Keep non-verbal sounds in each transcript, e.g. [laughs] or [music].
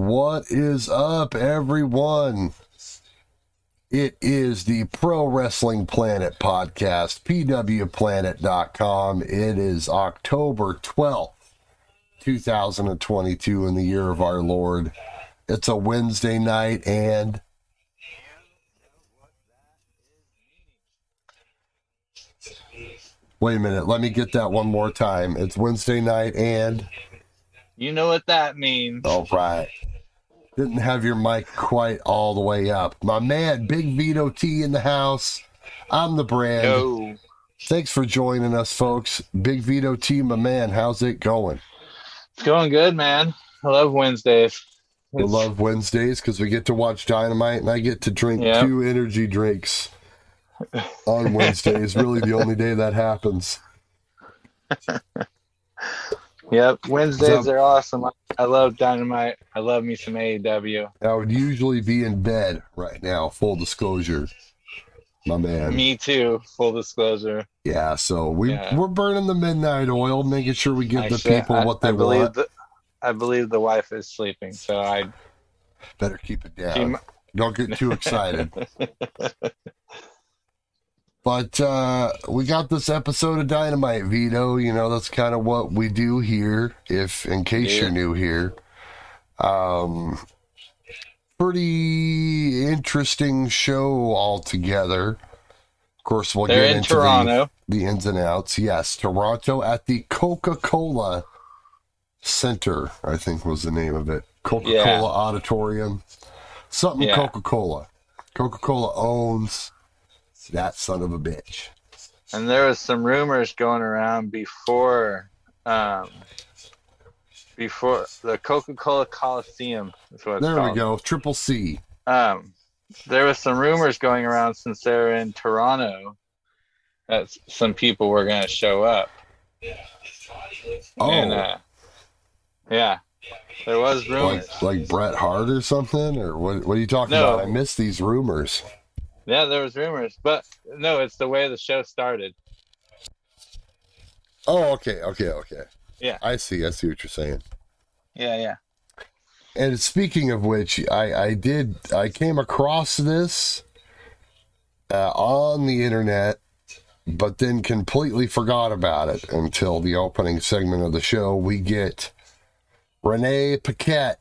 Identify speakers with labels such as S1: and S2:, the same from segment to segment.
S1: What is up, everyone? It is the Pro Wrestling Planet podcast, pwplanet.com. It is October 12th, 2022, in the year of our Lord. It's a Wednesday night, and wait a minute, let me get that one more time. It's Wednesday night, and
S2: You know what that means.
S1: all right. Didn't have your mic quite all the way up. My man, Big Vito T in the house. I'm the brand.
S2: Yo.
S1: Thanks for joining us, folks. Big Vito T, my man, how's it going?
S2: It's going good, man. I love Wednesdays.
S1: We
S2: It's-
S1: love Wednesdays because we get to watch Dynamite and I get to drink
S2: Yep.
S1: two energy drinks on [laughs] Wednesday. Wednesdays. really the only day that happens. [laughs]
S2: Yep. Wednesdays
S1: So-
S2: are awesome. I, I love Dynamite. I love me some AEW.
S1: I would usually be in bed right now, full disclosure. My man.
S2: Me too, full disclosure.
S1: Yeah, so we,
S2: Yeah.
S1: we're burning the midnight oil, making sure we give the
S2: Actually,
S1: people
S2: I,
S1: what they
S2: I believe
S1: want.
S2: The, I believe the wife is sleeping, so I.
S1: Better keep it
S2: She,
S1: down. Don't get too excited. [laughs] but uh, we got this episode of Dynamite, Vito. You know, that's kind of what we do here, if in case
S2: Yeah.
S1: you're new here. Um, pretty interesting show altogether. Of course, we'll
S2: they're
S1: get
S2: in
S1: into
S2: Toronto.
S1: The, the ins and outs. Yes, Toronto at the Coca Cola Center, I think was the name of it. Coca Cola
S2: Yeah.
S1: Auditorium. Something
S2: Yeah.
S1: Coca Cola. Coca Cola owns that son of a bitch.
S2: And there was some rumors going around before, um, before the Coca-Cola Coliseum. Is what it's
S1: There we go. Triple C.
S2: um, there was some rumors going around since they were in Toronto that some people were going to show up.
S1: Oh,
S2: And, uh, yeah, there was rumors.
S1: like like Bret Hart or something? Or what, what are you talking
S2: No.
S1: about? I missed these rumors.
S2: Yeah, there was rumors, but no, it's the way the show started.
S1: Oh, okay, okay, okay.
S2: Yeah.
S1: I see. I see what you're saying.
S2: Yeah, yeah.
S1: And speaking of which, I, I did I came across this uh, on the internet, but then completely forgot about it until the opening segment of the show. We get Renee Paquette,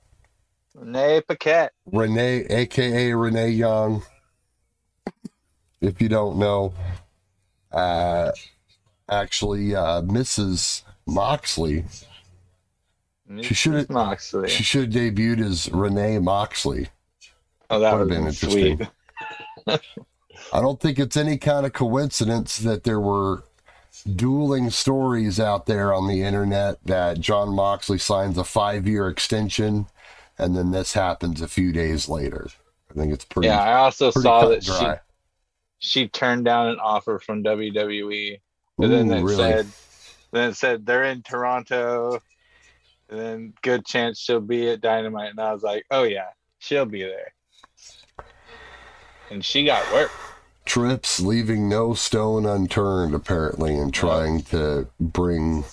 S2: Renee Paquette.
S1: Renee, aka Renee Young. If you don't know, uh, actually, uh, Mrs. Moxley. She should've-
S2: Moxley.
S1: She should have debuted as Renee Moxley.
S2: oh, that
S1: been
S2: have
S1: interesting.
S2: sweet. [laughs]
S1: I don't think it's any kind of coincidence that there were dueling stories out there on the internet that Jon Moxley signs a five year extension and then this happens a few days later. I think it's pretty,
S2: Yeah, I also saw that
S1: dry.
S2: She turned down an offer from WWE. And then
S1: Ooh,
S2: it
S1: really?
S2: said then it said they're in Toronto. And then good chance she'll be at Dynamite. And I was like, Oh yeah, she'll be there. And she got work.
S1: Trips leaving no stone unturned, apparently, and trying to bring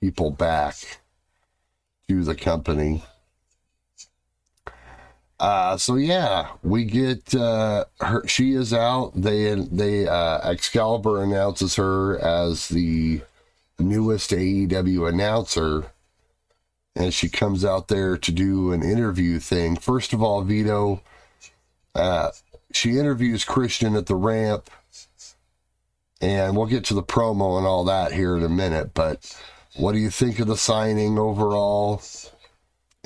S1: people back to the company. Uh, so yeah, we get uh, her. She is out. They they uh, Excalibur announces her as the newest AEW announcer, and she comes out there to do an interview thing. First of all, Vito, uh, she interviews Christian at the ramp, and we'll get to the promo and all that here in a minute. But what do you think of the signing overall?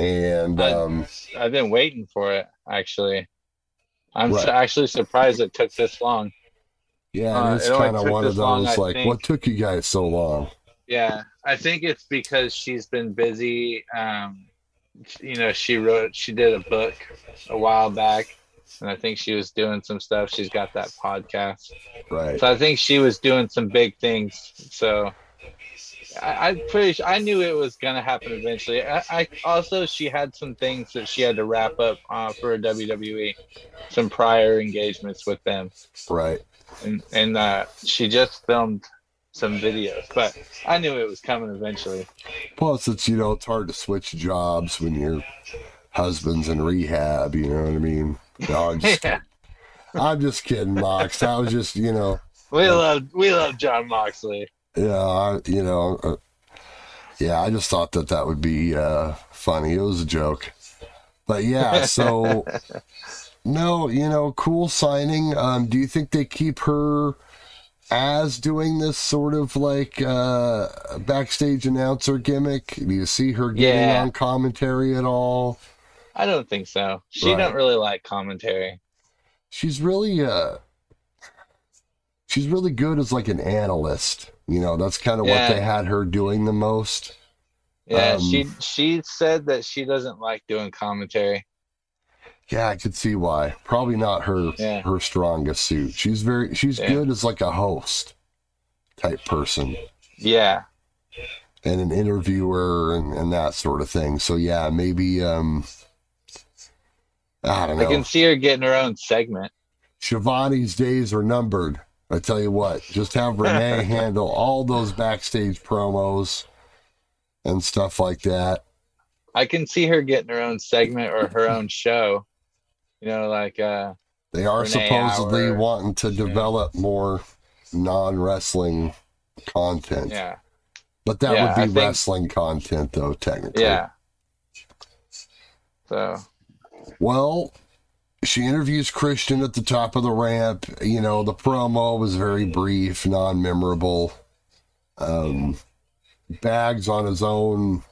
S1: And
S2: I-
S1: um,
S2: I've been waiting for it, actually. I'm
S1: Right.
S2: su- actually surprised it took this long.
S1: yeah,
S2: uh,
S1: it's
S2: it
S1: kind of one of
S2: this long,
S1: those like,
S2: think.
S1: what took you guys so long?
S2: Yeah, I think it's because she's been busy. Um, you know, she wrote, she did a book a while back, and I think she was doing some stuff. She's got that podcast,
S1: Right.
S2: so I think she was doing some big things. So I, I'm pretty. Sure, I knew it was gonna happen eventually. I, I also she had some things that she had to wrap up uh, for WWE, some prior engagements with them
S1: Right.
S2: and and uh, she just filmed some videos, but I knew it was coming eventually.
S1: Plus, it's you know it's hard to switch jobs when you're husband's in rehab. You know what I mean? No, I'm just,
S2: yeah.
S1: I'm just kidding, Mox. I was just, you know,
S2: We love we love Jon Moxley.
S1: Yeah, I, you know, uh, yeah. I just thought that that would be uh, funny. It was a joke, but yeah. So, [laughs] no, you know, cool signing. Um, do you think they keep her? as doing this sort of like uh, backstage announcer gimmick? Do you see her getting
S2: Yeah.
S1: on commentary at all?
S2: I don't think so. She
S1: Right.
S2: don't really like commentary.
S1: She's really uh she's really good as like an analyst. You know, that's kind of
S2: Yeah.
S1: what they had her doing the most.
S2: Yeah,
S1: Um,
S2: she she said that she doesn't like doing commentary.
S1: Yeah, I could see why. Probably not her
S2: Yeah.
S1: her strongest suit. She's very she's
S2: Yeah.
S1: good as like a host type person
S2: Yeah,
S1: and an interviewer and, and that sort of thing. So yeah, maybe um I don't know.
S2: I can see her getting her own segment.
S1: Schiavone's days are numbered. I tell you what, just have Renee [laughs] handle all those backstage promos and stuff like that.
S2: I can see her getting her own segment or her own show. You know, like uh
S1: They are
S2: Renee
S1: supposedly
S2: Hour.
S1: wanting to develop more non wrestling content.
S2: yeah,
S1: But that
S2: Yeah,
S1: would be
S2: think-
S1: wrestling content, though, technically.
S2: yeah. So
S1: Well, she interviews Christian at the top of the ramp. You know, the promo was very brief, non memorable. Um, bags on his own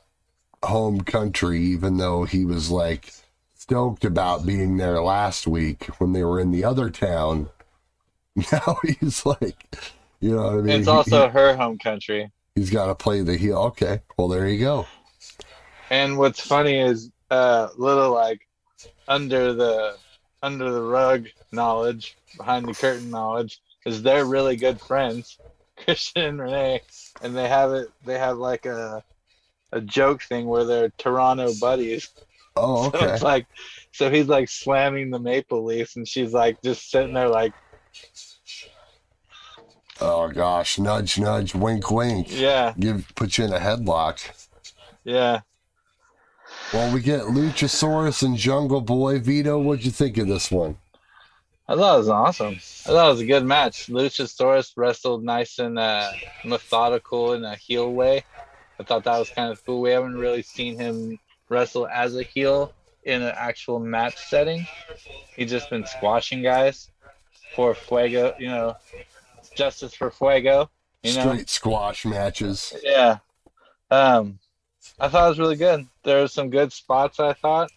S1: home country, even though he was like stoked about being there last week when they were in the other town. [laughs] Now he's like, you know what I mean?
S2: it's
S1: He-
S2: also her home country.
S1: he, has got to play the heel. Okay, well, there you go.
S2: And what's funny is uh little like under the under the rug knowledge, behind the curtain knowledge, is they're really good friends, [laughs] Christian and Renee, and they have it they have like a a joke thing where they're Toronto buddies.
S1: Oh, okay. [laughs]
S2: So it's like so he's like slamming the maple leafs and she's like just sitting there like
S1: Oh gosh, nudge, nudge, wink, wink.
S2: yeah,
S1: Give put you in a headlock.
S2: yeah.
S1: Well, we get Luchasaurus and Jungle Boy. Vito, what'd you think of this one?
S2: I thought it was awesome. I thought it was a good match. Luchasaurus wrestled nice and uh, methodical in a heel way. I thought that was kind of cool. We haven't really seen him wrestle as a heel in an actual match setting. He's just been squashing guys for Fuego, you know, justice for Fuego, you know.
S1: Straight squash matches.
S2: Yeah. Um, I thought it was really good. There were some good spots. I thought.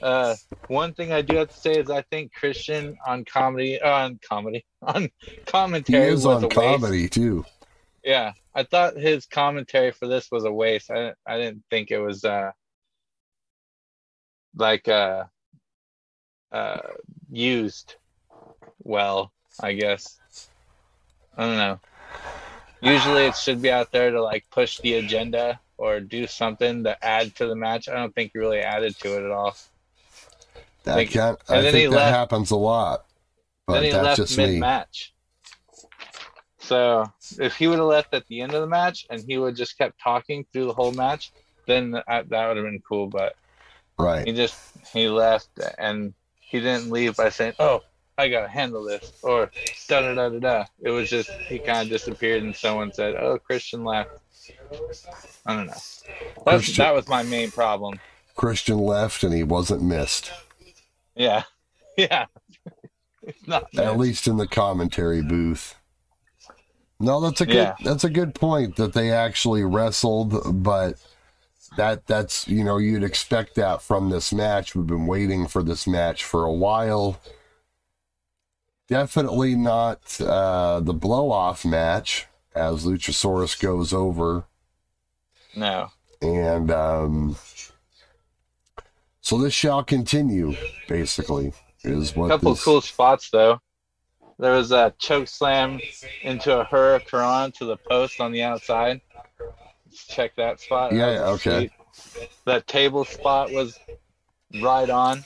S2: Uh, one thing I do have to say is I think Christian on comedy, uh, on comedy, [laughs] on commentary He
S1: is
S2: was a
S1: on
S2: waste.
S1: comedy too.
S2: Yeah, I thought his commentary for this was a waste. I I didn't think it was uh like uh uh used well. I guess I don't know. Usually it should be out there to like push the agenda or do something to add to the match. I don't think he really added to it at all.
S1: That
S2: Like,
S1: can I
S2: and then he
S1: think that
S2: left-
S1: happens a lot. But
S2: then he
S1: that's
S2: left
S1: just
S2: mid match. So if he would have left at the end of the match and he would just kept talking through the whole match, then that, that would have been cool. But
S1: Right.
S2: he just he left and he didn't leave by saying, "Oh, I gotta handle this," or da da da da da. It was just he kind of disappeared and someone said, "Oh, Christian left." I don't know. That's,
S1: Christian-
S2: that was my main problem.
S1: Christian left and he wasn't missed.
S2: Yeah, [laughs] yeah. not
S1: At least in the commentary booth. No, that's a good
S2: Yeah.
S1: that's a good point that they actually wrestled, but that that's you know, you'd expect that from this match. We've been waiting for this match for a while. Definitely not uh, the blow off match as Luchasaurus goes over.
S2: No.
S1: And um, so this shall continue, basically, is what A
S2: couple
S1: this,
S2: cool spots though. There was a choke slam into a hurricane to the post on the outside. Let's check that spot.
S1: Yeah, yeah, okay.
S2: sweet. That table spot was right on.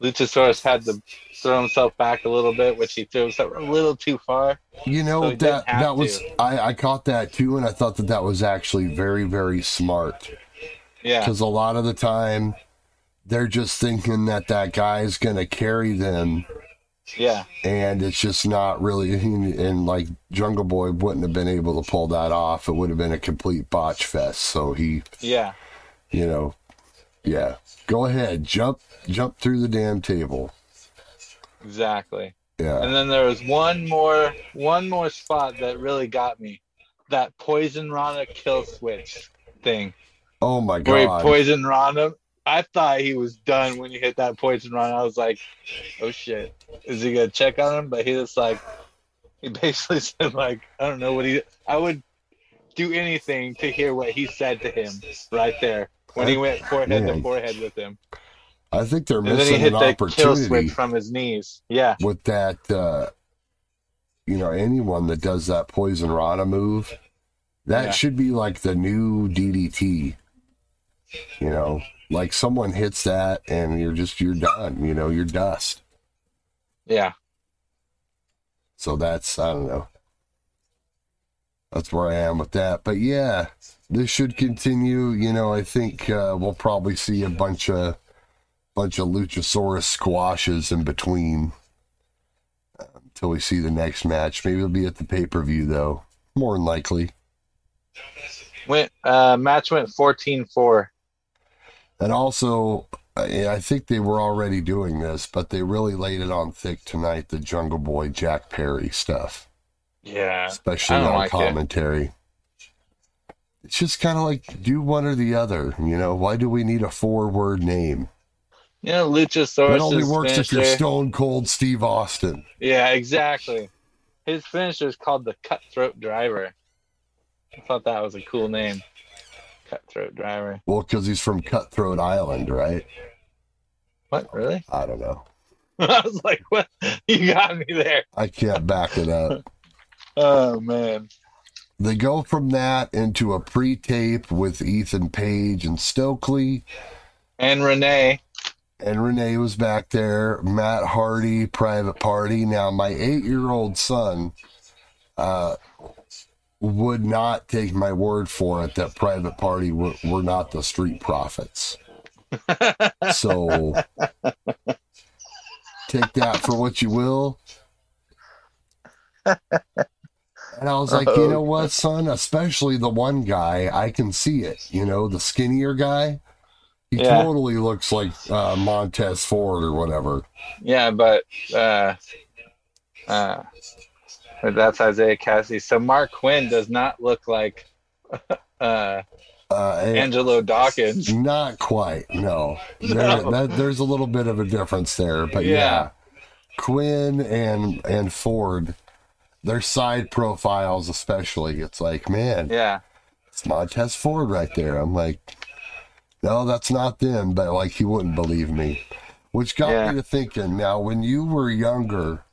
S2: Luchasaurus had to throw himself back a little bit, which he threw himself a little too far.
S1: You know
S2: So
S1: that that was
S2: to.
S1: I, I caught that too, and I thought that that was actually very very smart
S2: Yeah,
S1: because a lot of the time they're just thinking that that guy's to carry them
S2: Yeah.
S1: and it's just not really and like jungle boy wouldn't have been able to pull that off it would have been a complete botch fest so he
S2: Yeah.
S1: you know yeah go ahead jump jump through the damn table
S2: Exactly.
S1: yeah
S2: And then there was one more one more spot that really got me. That poison Rana kill switch thing.
S1: oh my
S2: Where he
S1: god
S2: poisoned Rana. I thought he was done when you hit that poison Rana. I was like, oh shit. Is he gonna check on him? But he was like he [laughs] basically said like, I don't know what he I would do anything to hear what he said to him right there. When he went forehead
S1: Man.
S2: to forehead with him.
S1: I think they're
S2: And then he
S1: missing
S2: hit
S1: an
S2: kill
S1: opportunity
S2: switch from his knees. Yeah.
S1: with that uh you know anyone that does that poison rana move that
S2: Yeah.
S1: should be like the new ddt you know like someone hits that and you're just you're done you know you're dust
S2: Yeah.
S1: so that's i don't know that's where i am with that but yeah this should continue you know i think uh, we'll probably see a bunch of bunch of luchasaurus squashes in between uh, until we see the next match maybe it'll be at the pay-per-view though more than likely
S2: Went uh match went 14-4.
S1: and also I think they were already doing this, but they really laid it on thick tonight. The Jungle Boy Jack Perry stuff,
S2: Yeah.
S1: especially on
S2: like it.
S1: commentary. It's just kind of like do one or the other. You know, why do we need a four-word name?
S2: Know, Luchasaurus
S1: It only works if you're Stone Cold Steve Austin.
S2: Yeah, exactly. His finisher is called the Cutthroat Driver. I thought that was a cool name. Cutthroat Driver.
S1: Well, because he's from Cutthroat Island, right?
S2: What? Really?
S1: I don't know. [laughs]
S2: I was like, what? You got me there.
S1: I can't back it up. [laughs]
S2: Oh man.
S1: They go from that into a pre-tape with Ethan Page and Stokely.
S2: And Renee.
S1: And Renee was back there. Matt Hardy, private party. Now, my eight-year-old son uh, would not take my word for it that private party were, were not the street profits. [laughs] So take that for what you will. And I was like, you know what, son? Especially the one guy, I can see it. You know, the skinnier guy. He
S2: Yeah.
S1: totally looks like uh, Montez Ford or whatever.
S2: Yeah, but uh uh that's Isiah Kassidy. So Marq Quen does not look like [laughs] uh
S1: Uh,
S2: Angelo Dawkins.
S1: not quite. No, [laughs] there,
S2: No.
S1: That, there's a little bit of a difference there, but yeah.
S2: Yeah.
S1: Quinn and and Ford, their side profiles especially. It's like, man,
S2: Yeah.
S1: it's Montez Ford right there. I'm like, no, that's not them, but like he wouldn't believe me. Which got
S2: Yeah.
S1: me to thinking, now when you were younger,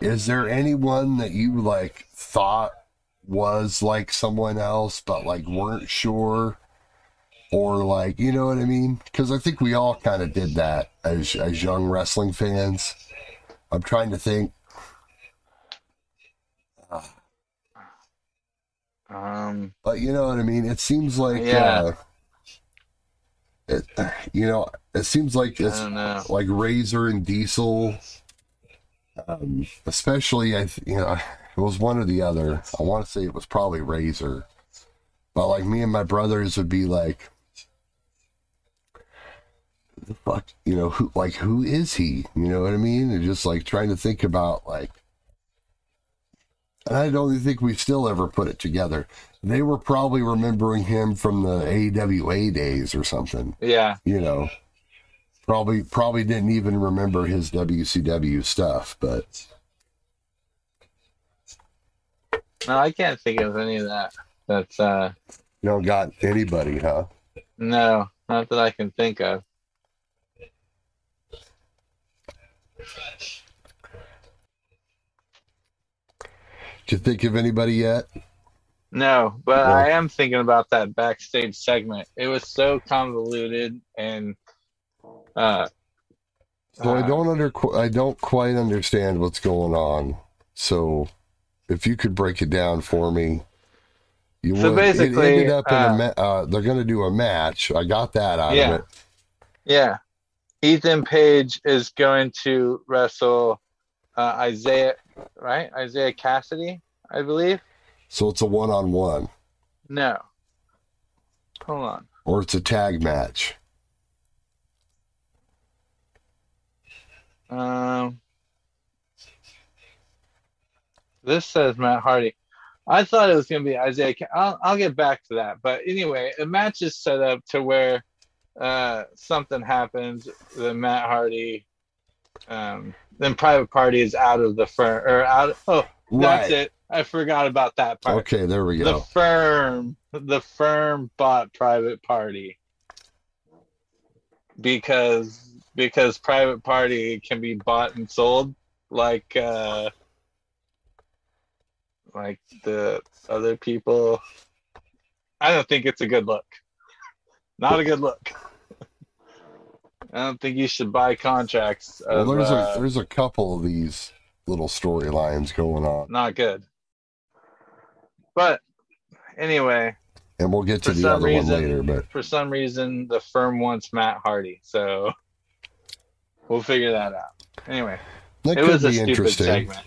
S1: is there anyone that you like thought was like someone else but like weren't sure? Or like, you know what I mean? Because I think we all kind of did that as as young wrestling fans. I'm trying to think.
S2: Um
S1: But you know what I mean? It seems like,
S2: Yeah.
S1: uh, it, [sighs] you know, it seems like it's like Razor and Diesel, um, especially I, th- you know, [sighs] it was one or the other. I want to say it was probably Razor, but like me and my brothers would be like, the fuck, you know, who, like who is he? You know what I mean? And just like trying to think about like. And I don't think we still ever put it together. They were probably remembering him from the AWA days or something
S2: Yeah.
S1: you know probably probably didn't even remember his WCW stuff but
S2: No, I can't think of any of that. That's uh
S1: you don't got anybody huh
S2: no, not that I can think of.
S1: did you think of anybody yet
S2: No, but
S1: Well-
S2: I am thinking about that backstage segment. It was so convoluted and uh
S1: so i
S2: uh,
S1: don't under i don't quite understand what's going on so if you could break it down for me you
S2: So
S1: would
S2: basically,
S1: it ended up in
S2: uh,
S1: a ma- uh, they're going to do a match i got that out
S2: Yeah.
S1: of it
S2: Yeah. Ethan Page is going to wrestle uh, Isiah, right? Isiah Kassidy, I believe.
S1: So it's a one on one,
S2: No. Hold on.
S1: or it's a tag match.
S2: Um, this says Matt Hardy. I thought it was going to be Isiah. I'll, I'll get back to that. But anyway, the match is set up to where uh, something happens. The Matt Hardy, um, then Private Party is out of the firm or out. Oh, that's
S1: Right.
S2: it. I forgot about that part.
S1: Okay, there we go.
S2: The firm, the firm bought Private Party because because Private Party can be bought and sold like uh like the other people. I don't think it's a good look. Not a good look. I don't think you should buy contracts.
S1: Well,
S2: Of,
S1: there's
S2: uh,
S1: a there's a couple of these little storylines going on,
S2: not good. But anyway,
S1: and we'll get to the other
S2: reason-
S1: one later. But
S2: for some reason the firm wants Matt Hardy, so [laughs] we'll figure that out. Anyway,
S1: that
S2: it
S1: could be interesting.
S2: segment.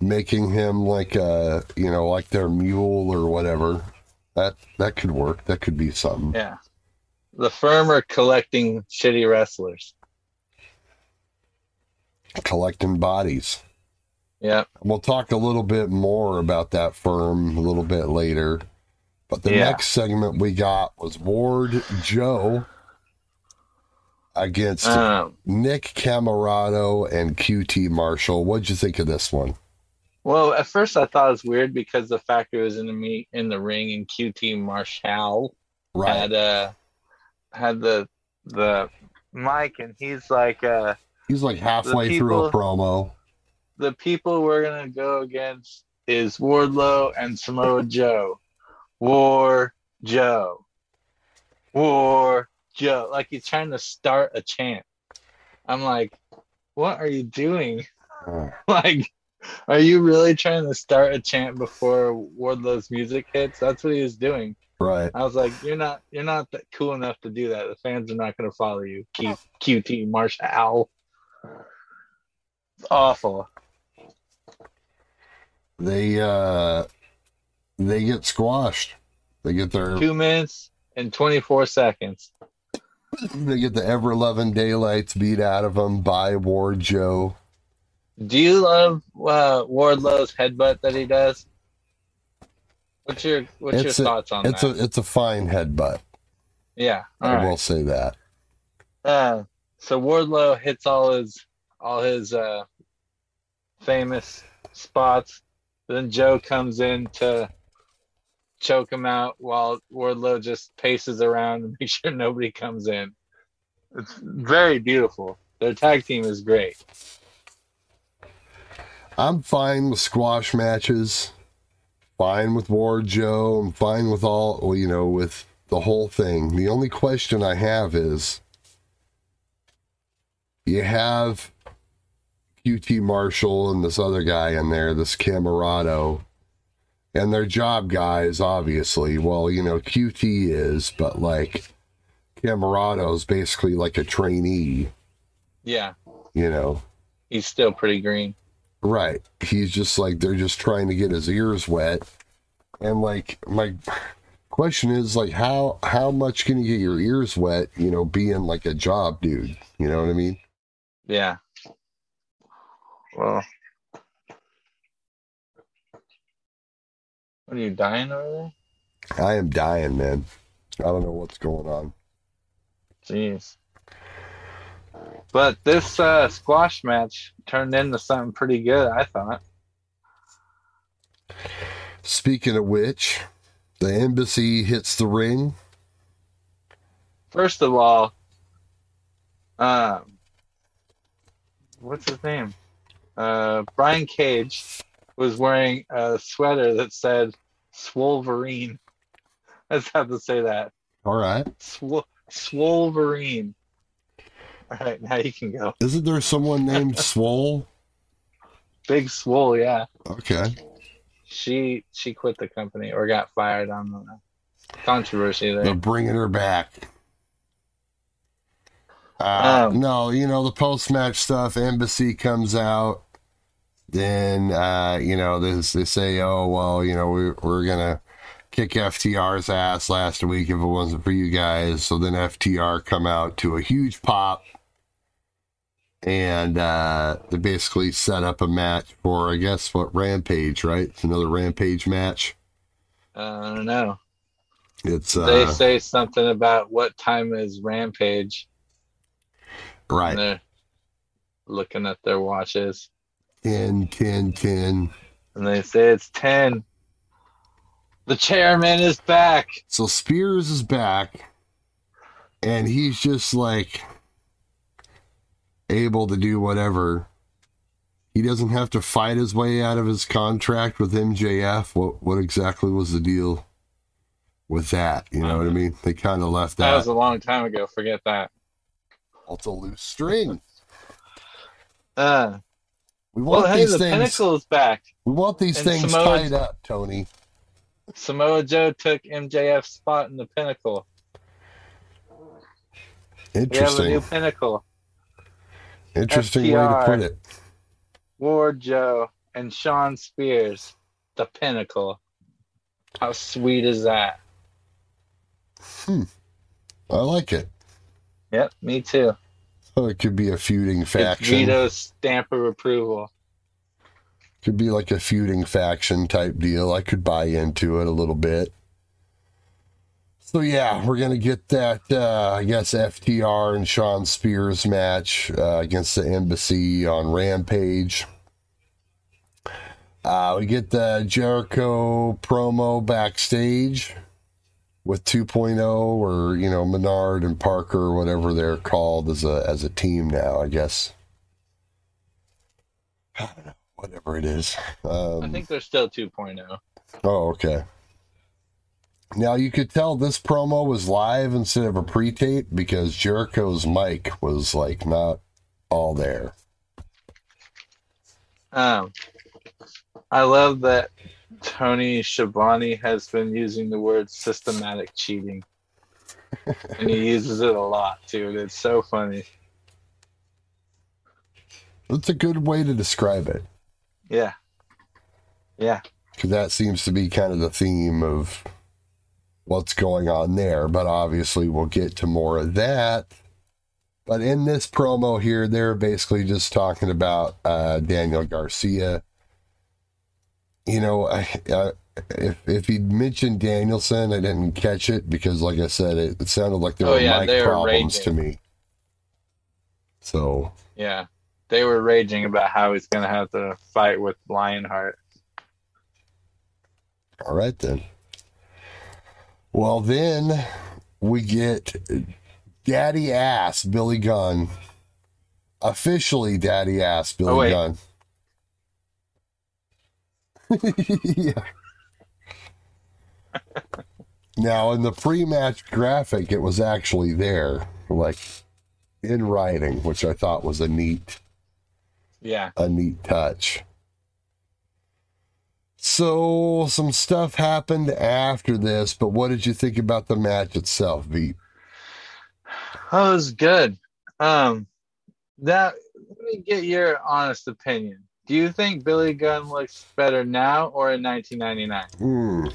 S1: Making him like a you know like their mule or whatever. That that could work. That could be something.
S2: Yeah, the firm are collecting shitty wrestlers.
S1: Collecting bodies.
S2: Yeah,
S1: We'll talk a little bit more about that firm a little bit later. But the
S2: Yeah.
S1: next segment we got was Ward Joe against
S2: um,
S1: Nick Comoroto and QT Marshall. What'd you think of this one?
S2: well, at first I thought it was weird because the fact it was in the meet in the ring and QT Marshall
S1: Right.
S2: had uh had the the mic and he's like uh
S1: He's like halfway through a promo.
S2: The people we're gonna go against is Wardlow and Samoa [laughs] Joe. War Joe. War Joe. Like he's trying to start a chant. I'm like, what are you doing?
S1: Uh, [laughs]
S2: Like, are you really trying to start a chant before Wardlow's music hits? That's what he was doing.
S1: right.
S2: I was like, you're not you're not that cool enough to do that. The fans are not gonna follow you. Q, QT Marshall. It's awful.
S1: They uh they get squashed. They get their
S2: two minutes and 24 seconds.
S1: they get the ever loving daylights beat out of them by Ward Joe.
S2: Do you love uh, Wardlow's headbutt that he does? What's your What's
S1: It's
S2: your
S1: a-
S2: thoughts on
S1: It's
S2: that?
S1: a it's a fine headbutt.
S2: yeah,
S1: I
S2: right.
S1: will say that.
S2: Uh, so Wardlow hits all his all his uh, famous spots. Then Joe comes in to choke him out while Wardlow just paces around to make [laughs] sure nobody comes in. It's very beautiful. Their tag team is great.
S1: I'm fine with squash matches. Fine with Ward Joe. I'm fine with all, well, you know, with the whole thing. The only question I have is you have QT Marshall and this other guy in there, this Comoroto, and they're job guys, obviously. Well, you know, QT is, but like Comoroto's basically like a trainee,
S2: Yeah,
S1: you know.
S2: he's still pretty green.
S1: Right. He's just like they're just trying to get his ears wet. And like my question is like how how much can you get your ears wet, you know, being like a job dude? You know what I mean?
S2: Yeah. Well, what are you dying over there?
S1: I am dying, man. I don't know what's going on.
S2: Jeez. But this uh, squash match turned into something pretty good, I thought.
S1: Speaking of which, the embassy hits the ring.
S2: First of all, um, what's his name? Uh, Brian Cage was wearing a sweater that said "Swolverine." [laughs] I just have to say that.
S1: All right.
S2: Sw- Swolverine. All right, now you can go.
S1: Isn't there someone named [laughs] Swole?
S2: Big Swole, yeah.
S1: Okay.
S2: She she quit the company or got fired on the controversy there.
S1: They're bringing her back. Uh,
S2: Um,
S1: no, you know the post match stuff. Embassy comes out, then uh, you know they, they say, "Oh well, you know we, we're gonna kick FTR's ass last week if it wasn't for you guys." So then FTR come out to a huge pop, and uh, they basically set up a match for I guess what Rampage, right? It's another Rampage match.
S2: I don't know.
S1: It's
S2: they
S1: uh,
S2: say something about what time is Rampage.
S1: right
S2: And they're looking at their watches.
S1: 10, 10, 10.
S2: And they say it's 10. The chairman is back.
S1: So Spears is back, and he's just like able to do whatever. He doesn't have to fight his way out of his contract with MJF. What what exactly was the deal with that? You know what I mean? They kind of left
S2: That
S1: that.
S2: was a long time ago. Forget that.
S1: It's a loose string.
S2: Uh,
S1: We
S2: well,
S1: want
S2: hey,
S1: these
S2: the
S1: things.
S2: pinnacle is back.
S1: We want these
S2: and
S1: things
S2: Samoa-
S1: tied up, Tony.
S2: Samoa Joe took MJF's spot in the pinnacle. We have a
S1: Interesting.
S2: new pinnacle.
S1: Interesting way to put it.
S2: Ward Joe and Shawn Spears, the pinnacle. How sweet is that? Hmm.
S1: I like it.
S2: Yep, me too.
S1: It could be a feuding
S2: It's
S1: faction.
S2: Vito's stamp of approval.
S1: Could be like a feuding faction type deal. I could buy into it a little bit. So yeah, we're gonna get that. Uh, I guess FTR and Shawn Spears match uh, against the Embassy on Rampage. Uh, we get the Jericho promo backstage with 2.0, or you know Menard and Parker, or whatever they're called as a as a team now. I guess. I don't know, whatever it is. Um,
S2: I think they're still oh. 2.0.
S1: Oh, okay. Now you could tell this promo was live instead of a pre-tape because Jericho's mic was like not all there.
S2: Um, I love that Tony Schiavone has been using the word systematic cheating. and he [laughs] uses it a lot too. and It's so funny.
S1: That's a good way to describe it
S2: Yeah. Yeah.
S1: because that seems to be kind of the theme of what's going on there. But obviously, we'll get to more of that. But in this promo here, they're basically just talking about uh, Daniel Garcia. You know, I, I, if if he mentioned Danielson, I didn't catch it because, like I said, it, it sounded like there
S2: Oh,
S1: were
S2: yeah,
S1: mic problems to me. So
S2: Yeah. They were raging about how he's going to have to fight with Lionheart.
S1: All right then. Well, then we get Daddy Ass Billy Gunn. Officially Daddy Ass Billy
S2: Oh.
S1: Gunn. [laughs] yeah. now, in the pre match graphic, it was actually there, like in writing, which I thought was a neat
S2: Yeah.
S1: a neat touch. So some stuff happened after this, but what did you think about the match itself, V?
S2: Oh, it was good. Um, that let me get your honest opinion. Do you think Billy Gunn looks better now or in 1999?
S1: Hmm.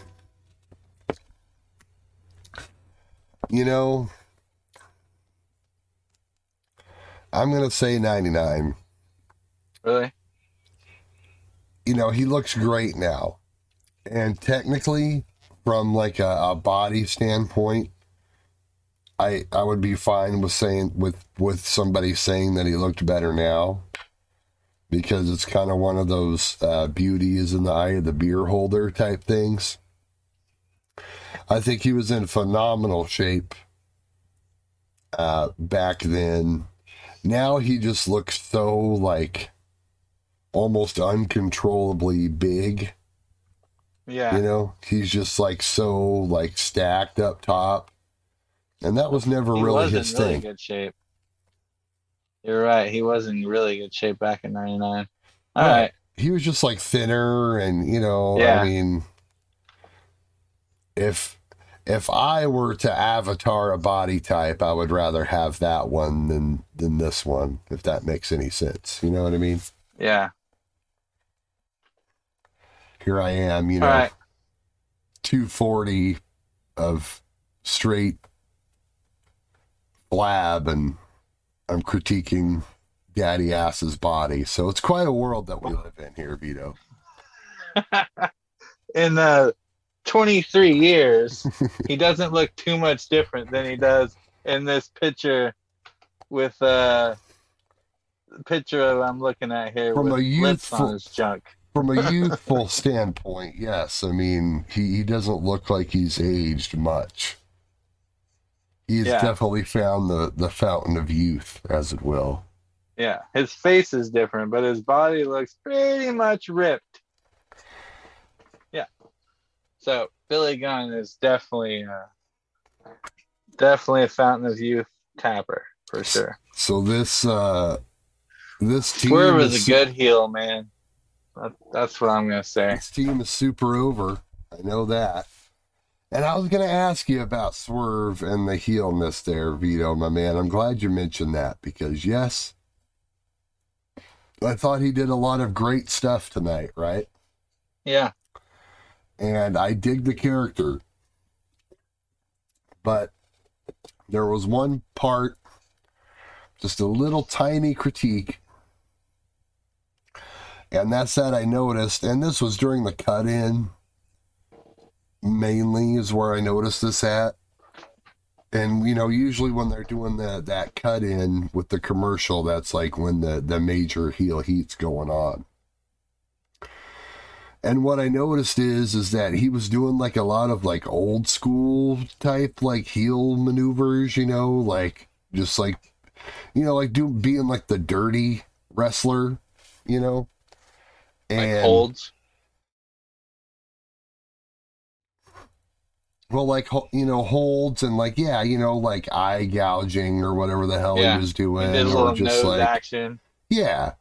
S1: You know, I'm gonna say 99.
S2: Really?
S1: You know, he looks great now, and technically, from like a, a body standpoint, I I would be fine with saying with with somebody saying that he looked better now, because it's kind of one of those uh, beauty is in the eye of the beer holder type things. I think he was in phenomenal shape uh, back then. Now he just looks so like almost uncontrollably big.
S2: Yeah.
S1: You know, he's just like so like stacked up top, and that was never
S2: he
S1: really
S2: was
S1: his
S2: really
S1: thing.
S2: good shape. You're right. He was in really good shape back in '99. All
S1: Right. He was just like thinner, and you know,
S2: Yeah.
S1: I mean, if if I were to avatar a body type, I would rather have that one than than this one, if that makes any sense. You know what I mean?
S2: Yeah.
S1: Here I am, you know,
S2: right.
S1: 240 of straight blab, and I'm critiquing Daddy Ass's body. So it's quite a world that we live in here, Vito. [laughs]
S2: In uh, 23 years, [laughs] he doesn't look too much different than he does in this picture with uh the picture of I'm looking at here
S1: From
S2: with
S1: a youthful-
S2: junk.
S1: From a [laughs] youthful standpoint, yes. I mean, he, he doesn't look like he's aged much. He's
S2: Yeah.
S1: definitely found the, the fountain of youth, as it will.
S2: Yeah, his face is different, but his body looks pretty much ripped. Yeah. So Billy Gunn is definitely uh definitely a fountain of youth tapper for sure.
S1: So this uh this team
S2: Swerve is
S1: is
S2: a good heel, man. That, that's what I'm gonna say.
S1: This team is super over. I know that. And I was going to ask you about Swerve and the heelness there, Vito, my man. I'm glad you mentioned that because, yes, I thought he did a lot of great stuff tonight, right?
S2: Yeah.
S1: And I dig the character. But there was one part, just a little tiny critique. And that's that I noticed, and this was during the cut in, mainly is where I noticed this at. And you know, usually when they're doing the that cut in with the commercial, that's like when the the major heel heat's going on. And what I noticed is is that he was doing like a lot of like old school type like heel maneuvers, you know, like just like you know, like do being like the dirty wrestler, you know.
S2: Like holds.
S1: Well, like you know, holds and like yeah, you know, like eye gouging or whatever the hell
S2: Yeah,
S1: he was doing, or just like
S2: action.
S1: yeah.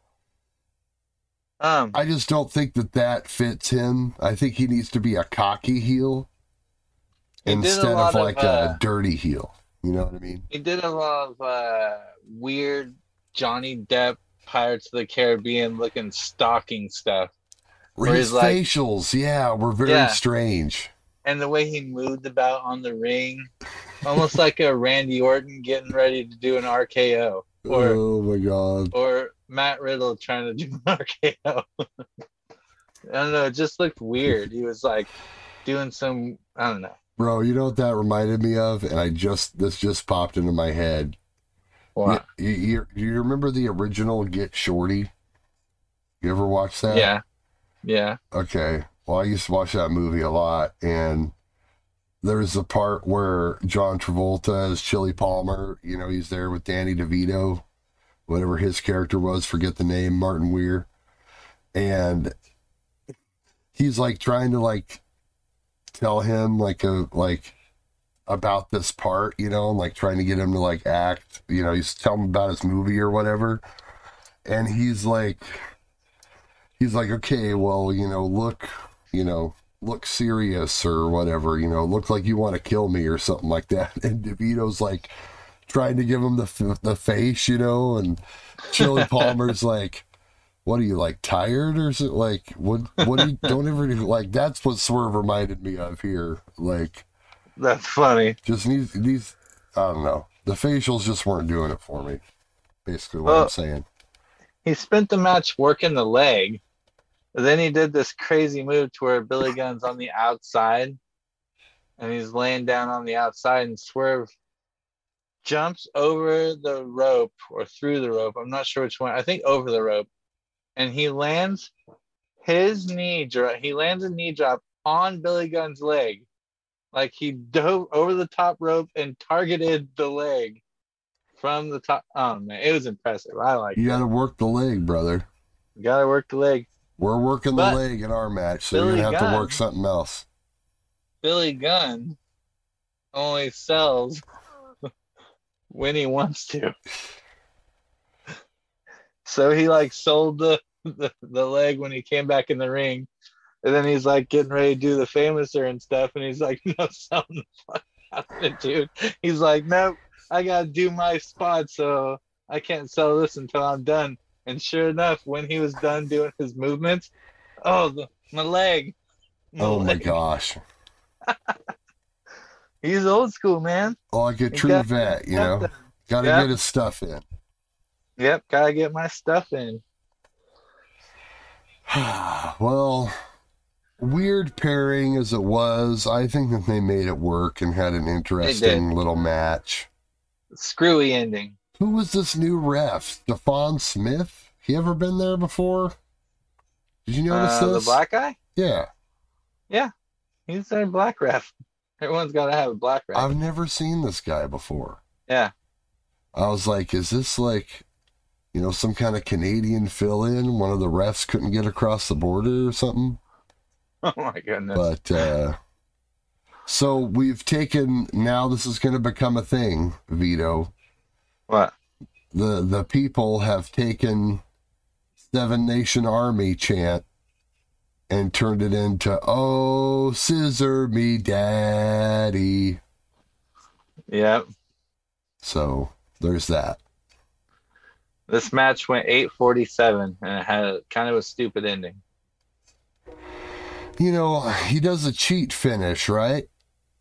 S2: Um
S1: I just don't think that that fits him. I think he needs to be a cocky heel
S2: He did a
S1: instead of
S2: lot of,
S1: like
S2: uh,
S1: a dirty heel. You know what I mean?
S2: he did a lot of uh weird Johnny Depp Pirates of the Caribbean looking stalking stuff. Where
S1: His
S2: he's like-
S1: facials, yeah, were very
S2: Yeah.
S1: strange.
S2: And the way he moved about on the ring, almost like a Randy Orton getting ready to do an RKO. Or
S1: oh my god.
S2: or Matt Riddle trying to do an RKO. I don't know, it just looked weird. He was like doing some I don't know.
S1: Bro, you know what that reminded me of? And I just this just popped into my head.
S2: What?
S1: You, you, you remember the original Get Shorty? You ever watch that?
S2: Yeah. Yeah.
S1: Okay. Well, I used to watch that movie a lot, and there's the part where John Travolta is Chili Palmer. You know, he's there with Danny DeVito, whatever his character was, forget the name, Martin Weir. And he's like trying to like tell him like a like about this part, you know, and like trying to get him to like act, you know, he's telling him about his movie or whatever. And he's like he's like, okay, well, you know, look, you know, look serious or whatever, you know, look like you want to kill me or something like that. [laughs] And DeVito's like trying to give him the the face, you know, and Chili [laughs] Palmer's like, what are you like tired or something? Like, what? What do you [laughs] don't ever do? Like, that's what Swerve reminded me of here. Like,
S2: That's funny.
S1: just these these, I don't know, the facials just weren't doing it for me. Basically, what I'm saying.
S2: He spent the match working the leg. But then he did this crazy move to where Billy Gunn's on the outside and he's laying down on the outside and Swerve jumps over the rope or through the rope. I'm not sure which one. I think over the rope. And he lands his knee drop. He lands a knee drop on Billy Gunn's leg. Like he dove over the top rope and targeted the leg from the top. Oh man, it was impressive. I like it.
S1: You got to work the leg, brother.
S2: You gotta work the leg.
S1: We're working
S2: But
S1: the leg in our match, so
S2: Billy
S1: you're gonna have
S2: Gunn-
S1: to work something else.
S2: Billy Gunn only sells [laughs] when he wants to. [laughs] So he like sold the, the, the leg when he came back in the ring And then he's like getting ready to do the Fameasser and stuff, and he's like, [laughs] "No, something the fuck happened, dude." He's like, "Nope, I gotta do my spot, so I can't sell this until I'm done." And sure enough, when he was done doing his movements, oh, the, my leg.
S1: Oh my gosh. [laughs]
S2: He's old school, man.
S1: Oh, like a true
S2: got-
S1: vet, you
S2: got
S1: know.
S2: the-
S1: Gotta
S2: Yeah.
S1: get his stuff in.
S2: Yep, gotta get my stuff in. [sighs]
S1: well, weird pairing as it was, I think that they made it work and had an interesting little match.
S2: Screwy ending.
S1: Who was this new ref? Stefan Smith? He ever been there before? Did you notice
S2: Uh, the
S1: this?
S2: black guy?
S1: yeah. Yeah.
S2: He's their black ref. [laughs] Everyone's gotta have a black ref.
S1: I've never seen this guy before.
S2: yeah.
S1: I was like, is this like, you know, some kind of Canadian fill in? One of the refs couldn't get across the border or something? [laughs]
S2: Oh my goodness.
S1: But, uh, so we've taken, now this is going to become a thing, Vito.
S2: What?
S1: The, the people have taken Seven Nation Army chant and turned it into, oh, scissor me daddy.
S2: Yep.
S1: So there's that.
S2: This match went 847 and it had a, kind of a stupid ending.
S1: You know, he does a cheat finish, right?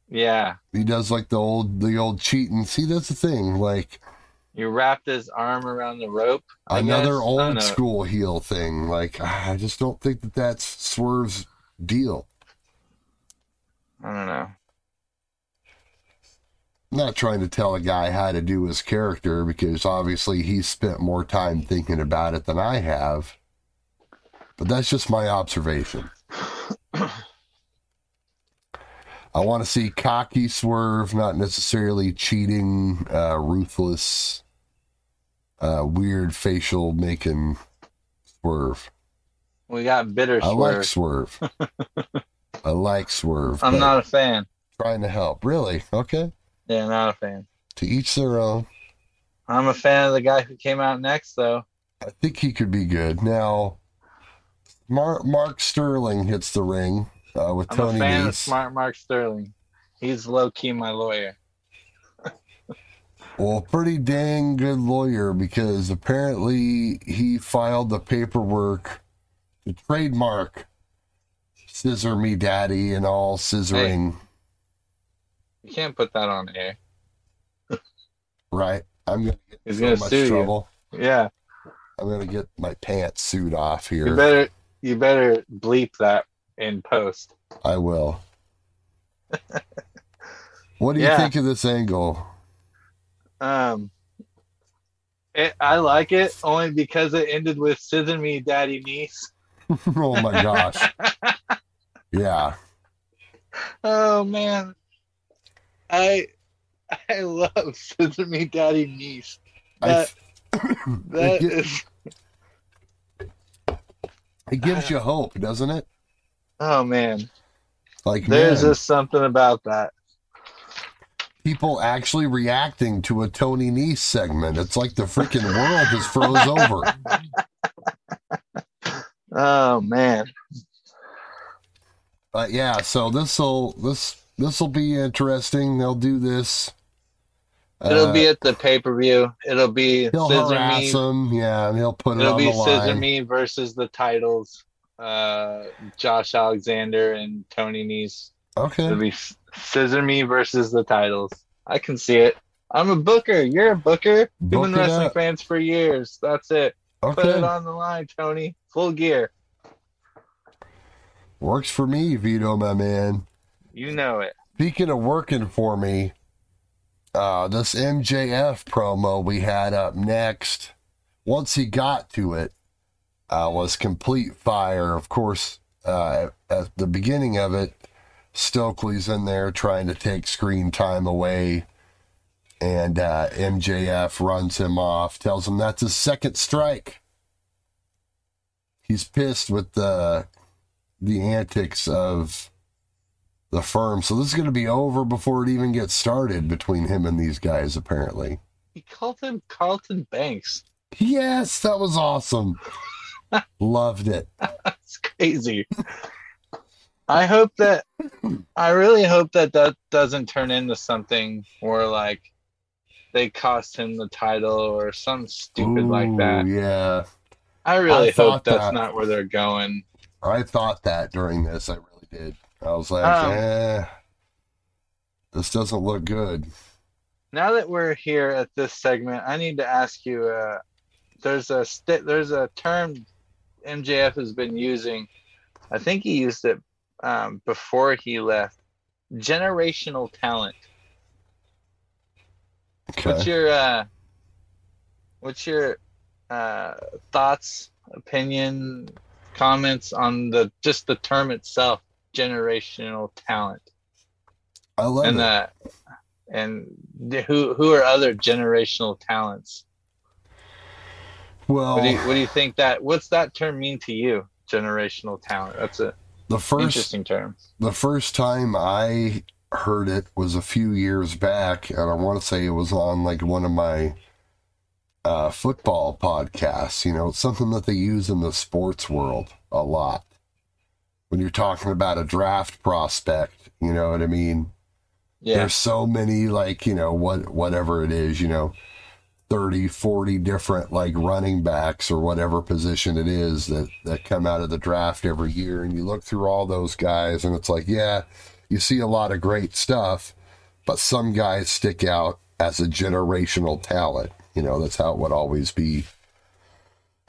S2: Yeah.
S1: He does like the old the old cheating. See, that's the thing. Like
S2: You wrapped his arm around the rope. I
S1: another
S2: guess.
S1: Old school heel thing. Like I just don't think that that's Swerve's deal.
S2: I don't know.
S1: Not trying to tell a guy how to do his character because obviously he's spent more time thinking about it than I have. But that's just my observation. I want to see cocky swerve, not necessarily cheating, uh, ruthless, uh, weird facial making swerve.
S2: We got bitter
S1: I like
S2: swerve.
S1: swerve. [laughs] I like swerve.
S2: I'm not a fan.
S1: trying to help. Really? Okay.
S2: Yeah, not a fan.
S1: To each their own.
S2: I'm a fan of the guy who came out next, though.
S1: I think he could be good. Now, Mark, Mark Sterling hits the ring uh, with Tony.
S2: I'm a fan of
S1: Nese.
S2: Smart Mark Sterling. He's low key my lawyer.
S1: Well, pretty dang good lawyer because apparently he filed the paperwork to trademark "Scissor Me Daddy" and all scissoring.
S2: You can't put that on air.
S1: Right? I'm gonna get in
S2: He's
S1: so
S2: gonna
S1: much
S2: sue you. Yeah,
S1: I'm gonna get my pants sued off here.
S2: you better you better bleep that in post.
S1: I will. [laughs] what do you
S2: Yeah.
S1: think of this angle?
S2: Um, it, I like it only because it ended with "Scissor Me, Daddy Nese." [laughs]
S1: oh my gosh. [laughs] Yeah.
S2: Oh man, I I love [laughs] "Scissor Me, Daddy
S1: Nese."
S2: That
S1: th- [clears throat]
S2: that
S1: it, gi-
S2: is
S1: it gives you hope, doesn't it?
S2: oh man.
S1: Like
S2: There's
S1: man,
S2: just something about that.
S1: People actually reacting to a Tony Nese segment. It's like the freaking world has froze over.
S2: Oh man.
S1: But yeah, so this'll this this'll be interesting. They'll do this.
S2: It'll
S1: Uh,
S2: be at the pay per view. It'll be
S1: he'll
S2: Scissor
S1: harass
S2: Me.
S1: him, yeah, and he'll put it
S2: It'll
S1: on
S2: be Scissor. Me versus the titles. Uh, Josh Alexander and Tony Nese.
S1: Okay,
S2: It'll be Scissor Me versus the titles. I can see it. I'm a booker. You're a booker.
S1: Book
S2: been wrestling
S1: up.
S2: fans for years. That's it. Put it on the line, Tony. Full gear.
S1: works for me, Vito, my man.
S2: You know it.
S1: Speaking of working for me, uh, this MJF promo we had up next, once he got to it, uh, was complete fire. Of course, uh, at the beginning of it, Stokely's in there trying to take screen time away, and uh, MJF runs him off, tells him that's his second strike. He's pissed with the the antics of the firm. So this is going to be over before it even gets started between him and these guys, apparently.
S2: He called him Carlton Banks.
S1: Yes, that was awesome. [laughs] Loved it.
S2: That's crazy. I hope that [laughs] I really hope that that doesn't turn into something where like they cost him the title or some stupid like that.
S1: Yeah.
S2: I really
S1: I
S2: hope that's
S1: that.
S2: not where they're going.
S1: I thought that during this. I really did. I was like,
S2: Um,
S1: eh, this doesn't look good.
S2: Now that we're here at this segment, I need to ask you. Uh, there's a st- there's a term MJF has been using. I think he used it um, before he left. Generational talent. What's your uh, what's your uh, thoughts, opinion, comments on the just the term itself, generational talent,
S1: I love
S2: and
S1: it.
S2: uh, and who who are other generational talents?
S1: well,
S2: What do you, what do you think that? What's that term mean to you? Generational talent. That's a
S1: the first
S2: interesting term.
S1: the first time I heard it was a few years back, and I want to say it was on like one of my uh, football podcasts. You know, it's something that they use in the sports world a lot. When you're talking about a draft prospect, you know what I mean?
S2: Yeah.
S1: There's so many, like, you know, what whatever it is, you know, 30, 40 different like running backs or whatever position it is that, that come out of the draft every year. And you look through all those guys and it's like, yeah, you see a lot of great stuff, but some guys stick out as a generational talent. You know, that's how it would always be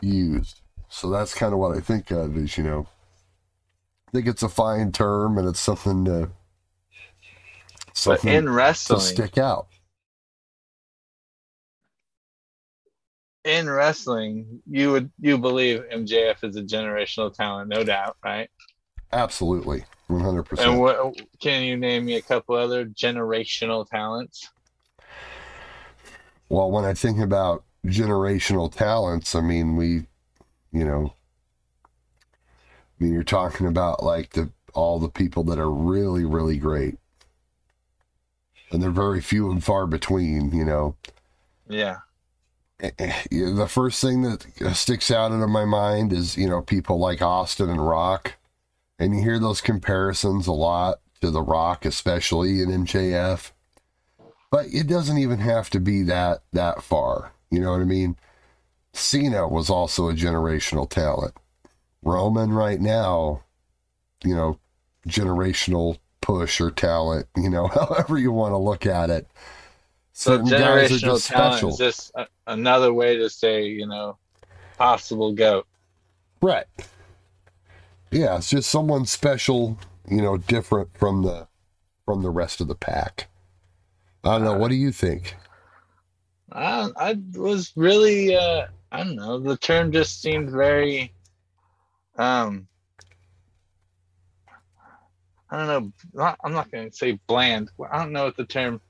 S1: used. So that's kind of what I think of is, you know, I think it's a fine term and it's something to
S2: But
S1: something
S2: in
S1: to stick out.
S2: In wrestling, you would you believe MJF is a generational talent, no doubt, right?
S1: Absolutely, one hundred
S2: And
S1: percent.
S2: what can you name me a couple other generational talents?
S1: Well, when I think about generational talents, I mean we, you know, I mean you're talking about like the all the people that are really really great, and they're very few and far between. You know,
S2: Yeah.
S1: Eh, the first thing that sticks out into my mind is you know people like Austin and Rock, and you hear those comparisons a lot to the Rock, especially in MJF. But it doesn't even have to be that that far. You know what I mean? Cena was also a generational talent. Roman right now, you know, generational push or talent. You know, [laughs] however you want to look at it.
S2: So
S1: guys are
S2: generational
S1: just special.
S2: is just a, another way to say, you know, possible goat.
S1: Right. Yeah, it's just someone special, you know, different from the from the rest of the pack. I don't know. What do you think?
S2: I I was really uh I don't know, the term just seemed very um I don't know, I'm not going to say bland. I don't know what the term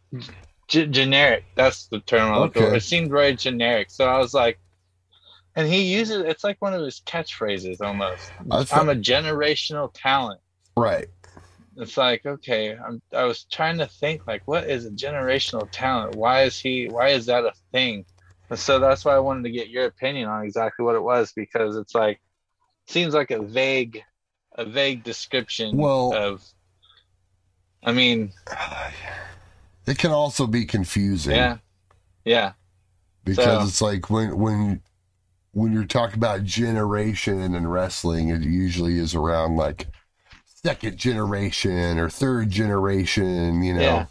S2: G- generic. That's the term.
S1: Okay.
S2: It seemed very generic. So I was like and he uses it's like one of his catchphrases almost.
S1: Thought-
S2: I'm a generational talent.
S1: Right.
S2: it's like okay I'm, i was trying to think like what is a generational talent why is he why is that a thing and so that's why i wanted to get your opinion on exactly what it was because it's like seems like a vague a vague description
S1: Well-
S2: of i mean [sighs]
S1: It can also be confusing
S2: yeah yeah
S1: because
S2: So-
S1: it's like when when when you're talking about generation in wrestling, it usually is around like second generation or third generation. You know,
S2: Yeah.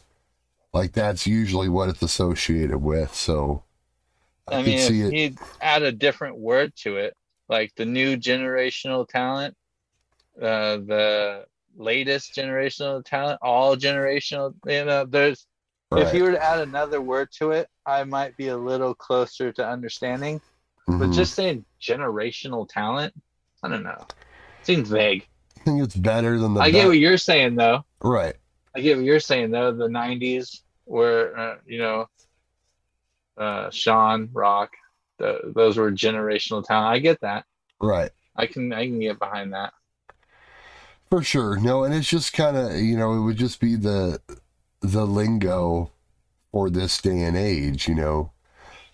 S1: like that's usually what it's associated with. So I,
S2: i, mean if
S1: it.
S2: add a different word to it like the new generational talent uh the latest generational talent all generational you know there's If you were to add another word to it, I might be a little closer to understanding. But
S1: Mhm.
S2: just saying generational talent, I don't know. Seems vague.
S1: I think it's better than the.
S2: I get what you're saying though.
S1: right.
S2: I get what you're saying though. The '90s, where uh, you know, uh, Sean Rock, the, those were generational talent. I get that.
S1: Right.
S2: I can I can get behind that.
S1: For sure. No, and it's just kind of, you know, it would just be the the lingo for this day and age, you know.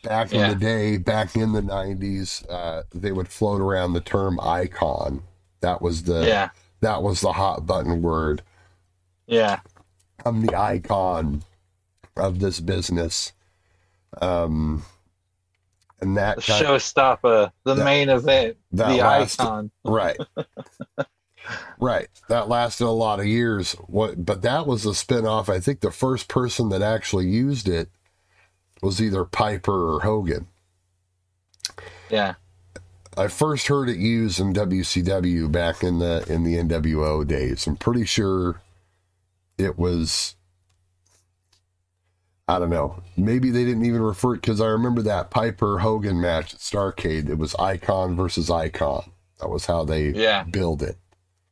S1: Back in the day, back in the 90s, uh, they would float around the term icon. That was the
S2: yeah,
S1: that was the hot button word.
S2: Yeah.
S1: I'm the icon of this business. Um, and that
S2: The showstopper, the
S1: That-
S2: main event, the icon.
S1: right, [laughs] right. That lasted a lot of years. What? But that was a spinoff. I think the first person that actually used it was either Piper or Hogan.
S2: Yeah.
S1: I first heard it used in WCW back in the in the NWO days. I'm pretty sure it was. I don't know. Maybe they didn't even refer it because I remember that Piper Hogan match at Starcade. It was Icon versus Icon. That was how they
S2: Yeah.
S1: billed it,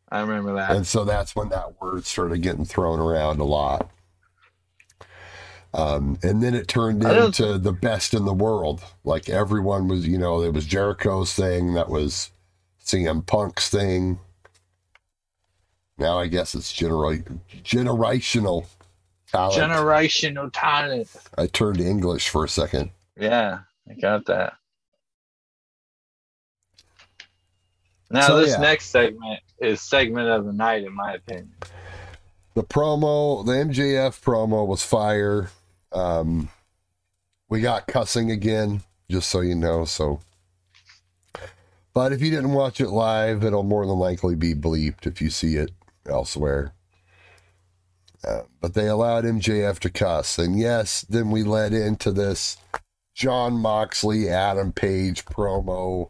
S2: I remember that.
S1: and so that's when that word started getting thrown around a lot. Um, and then it turned into the best in the world. Like everyone was, you know, it was Jericho's thing, that was CM Punk's thing. Now I guess it's genera- generational talent.
S2: Generational talent.
S1: I turned to English for a second.
S2: Yeah, I got that. Now
S1: So,
S2: this
S1: yeah.
S2: next segment is segment of the night, in my opinion.
S1: The promo, the MJF promo was fire. Um, we got cussing again, just so you know. So, but if you didn't watch it live, it'll more than likely be bleeped if you see it elsewhere. Uh, but they allowed MJF to cuss, and yes, then we led into this Jon Moxley, Adam Page promo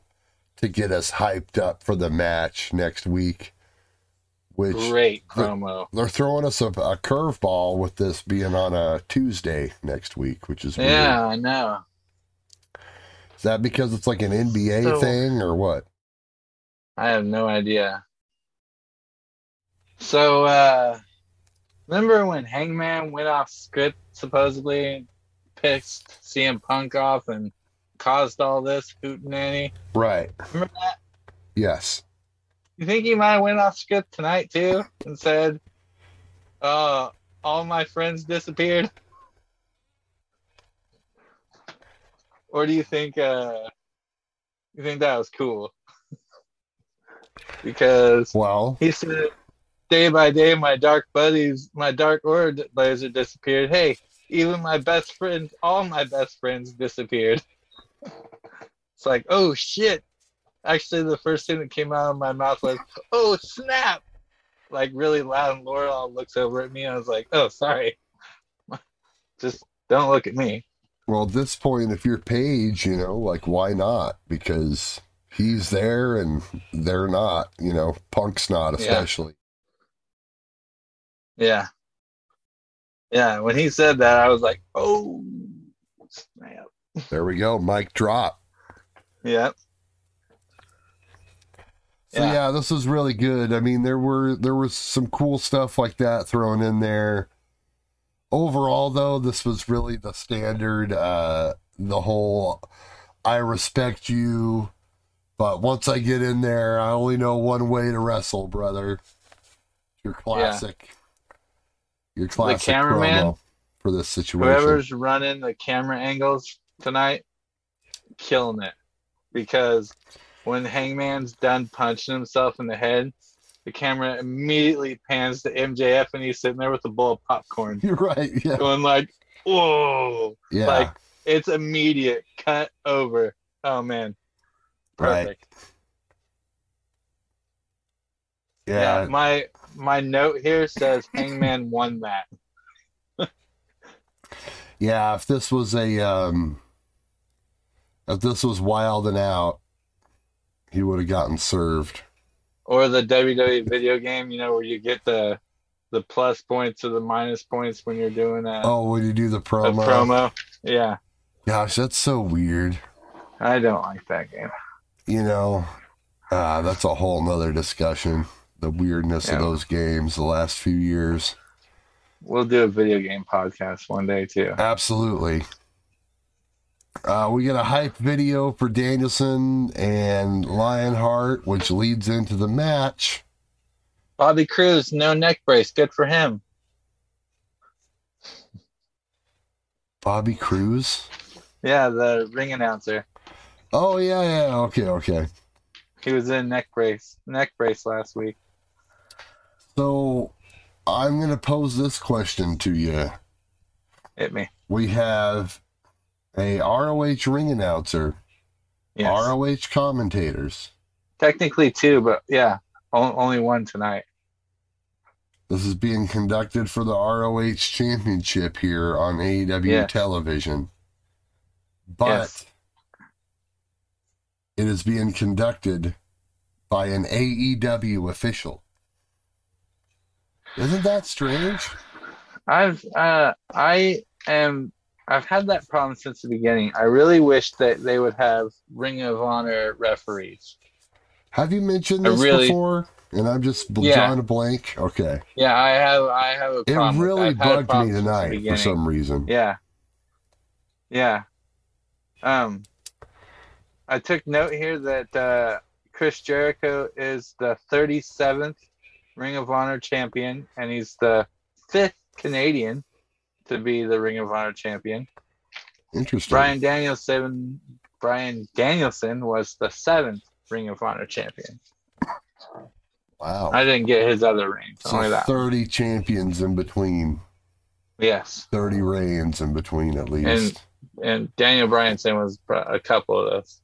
S1: to get us hyped up for the match next week. Which
S2: Great promo.
S1: they're throwing us a, a curveball with this being on a Tuesday next week, which is weird.
S2: Yeah, I know.
S1: Is that because it's like an NBA
S2: So-
S1: thing or what?
S2: I have no idea. So, uh, remember when Hangman went off script, supposedly pissed CM Punk off and caused all this hootenanny?
S1: Right.
S2: Remember that?
S1: Yes.
S2: You think he might have went off script tonight too and said, "Uh, all my friends disappeared," or do you think uh, you think that was cool? because
S1: Well,
S2: he said, "Day by day, my dark buddies, my dark order blazer disappeared. Hey, even my best friends, all my best friends disappeared." It's like, oh shit. Actually, the first thing that came out of my mouth was, "Oh snap!" Like really loud, and Laura all looks over at me. I was like, "Oh, sorry. [laughs] Just don't look at me."
S1: well, at this point, if you're Page, you know, like why not? Because he's there and they're not. You know, Punk's not,
S2: Yeah.
S1: especially.
S2: Yeah, yeah. When he said that, I was like, "Oh snap!"
S1: There we go. Mic drop.
S2: Yeah,
S1: So
S2: Yeah.
S1: yeah. this was really good. I mean, there were there was some cool stuff like that thrown in there. Overall, though, this was really the standard. Uh, the whole "I respect you," but once I get in there, I only know one way to wrestle, brother. Your classic. Your classic
S2: cameraman?
S1: promo for this situation.
S2: whoever's running the camera angles tonight, killing it. Because when Hangman's done punching himself in the head, the camera immediately pans to MJF and he's sitting there with a bowl of popcorn,
S1: You're [laughs] right. Yeah.
S2: going like, "Whoa!"
S1: Yeah.
S2: Like it's immediate cut over. Oh man,
S1: Right.
S2: perfect.
S1: yeah.
S2: Yeah, my my note here says Hangman won that. [laughs]
S1: Yeah, if this was a um if this was wild and out, he would have gotten served.
S2: or the WWE video game, you know, where you get the the plus points or the minus points when you're doing a,
S1: Oh, when you do the promo.
S2: promo. Yeah,
S1: Gosh, that's so weird.
S2: I don't like that game.
S1: You know, ah, that's a whole nother discussion. The weirdness
S2: Yeah.
S1: of those games the last few years.
S2: We'll do a video game podcast one day too.
S1: Absolutely. Uh, we get a hype video for Danielson and Lionheart, which leads into the match.
S2: Bobby Cruise, no neck brace, good for him.
S1: Bobby Cruise.
S2: Yeah, the ring announcer.
S1: Oh yeah, yeah. Okay, okay.
S2: He was in neck brace, neck brace last week.
S1: So I'm going to pose this question to you.
S2: Hit me.
S1: We have a ROH ring announcer,
S2: Yes.
S1: ROH commentators.
S2: Technically two, but yeah, only one tonight.
S1: This is being conducted for the ROH Championship here on AEW
S2: Yes.
S1: television. But
S2: Yes.
S1: it is being conducted by an AEW official. Isn't that strange?
S2: I've uh I am I've had that problem since the beginning. I really wish that they would have Ring of Honor referees.
S1: Have you mentioned this
S2: really-
S1: before? And I'm just
S2: Yeah.
S1: drawing a blank. Okay.
S2: Yeah, I have I have a
S1: It
S2: problem. with-
S1: really
S2: I've had a
S1: bugged me tonight for some reason.
S2: Yeah. Yeah. Um I took note here that uh Chris Jericho is the 37th Ring of Honor champion and he's the fifth Canadian to be the Ring of Honor champion.
S1: Interesting.
S2: Bryan Danielson Bryan Danielson was the seventh Ring of Honor champion.
S1: wow.
S2: I didn't get his other reigns,
S1: So
S2: only that.
S1: 30 champions in between,
S2: Yes.
S1: 30 reigns in between at least.
S2: And Daniel Bryanson was a couple of those.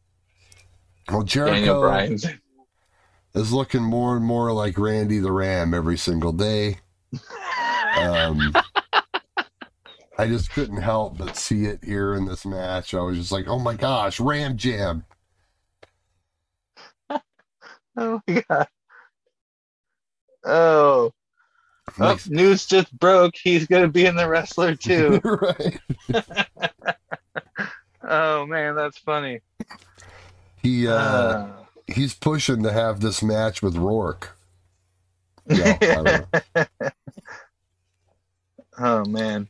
S1: well, Jericho is looking more and more like Randy the Ram every single day. [laughs] Um, I just couldn't help but see it here in this match. I was just like, oh my gosh, Ram Jam. [laughs]
S2: Oh my god. Oh. oh, news just broke. He's gonna be in the wrestler [laughs] too.
S1: right. [laughs]
S2: oh man, that's funny.
S1: He uh,
S2: Uh,
S1: he's pushing to have this match with Rourke. Yeah, I don't know.
S2: oh man.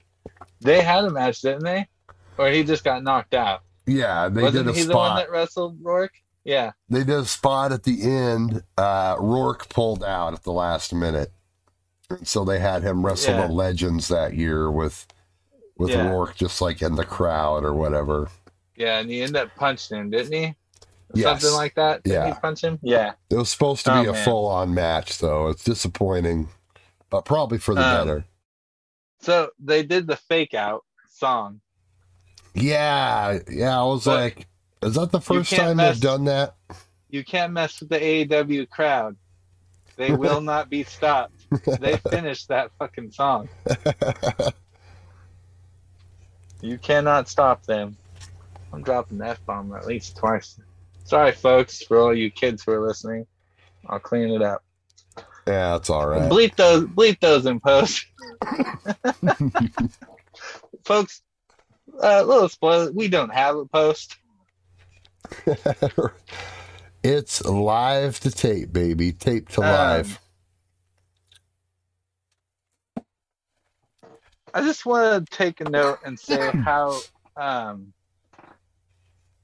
S2: They had a match, didn't they? Or he just got knocked out.
S1: Yeah, they
S2: Wasn't
S1: did a
S2: he the one that wrestled Rourke? Yeah.
S1: They did a spot at the end. Uh, Rourke pulled out at the last minute, so they had him wrestle
S2: Yeah.
S1: the Legends that year with with
S2: Yeah.
S1: Rourke just like in the crowd or whatever.
S2: Yeah, and he ended up punching him, didn't he?
S1: Yes.
S2: Something like that. Did
S1: Yeah.
S2: he punch him? Yeah.
S1: It was supposed to
S2: Oh,
S1: be a full on match, though. It's disappointing, but probably for the
S2: Um,
S1: better.
S2: So they did the fake out song.
S1: Yeah, yeah. I was
S2: but
S1: like, is that the first time
S2: mess-
S1: they've done that?
S2: You can't mess with the AEW crowd. They will [laughs] not be stopped. They finished that fucking song. [laughs] You cannot stop them. I'm dropping the F bomb at least twice. Sorry, folks, for all you kids who are listening. I'll clean it up.
S1: Yeah, it's all right.
S2: Bleep those, bleep those in post, [laughs] folks. Uh, little spoiler: we don't have a post. [laughs]
S1: it's live to tape, baby. Tape to
S2: Um,
S1: live.
S2: I just want to take a note and say how um,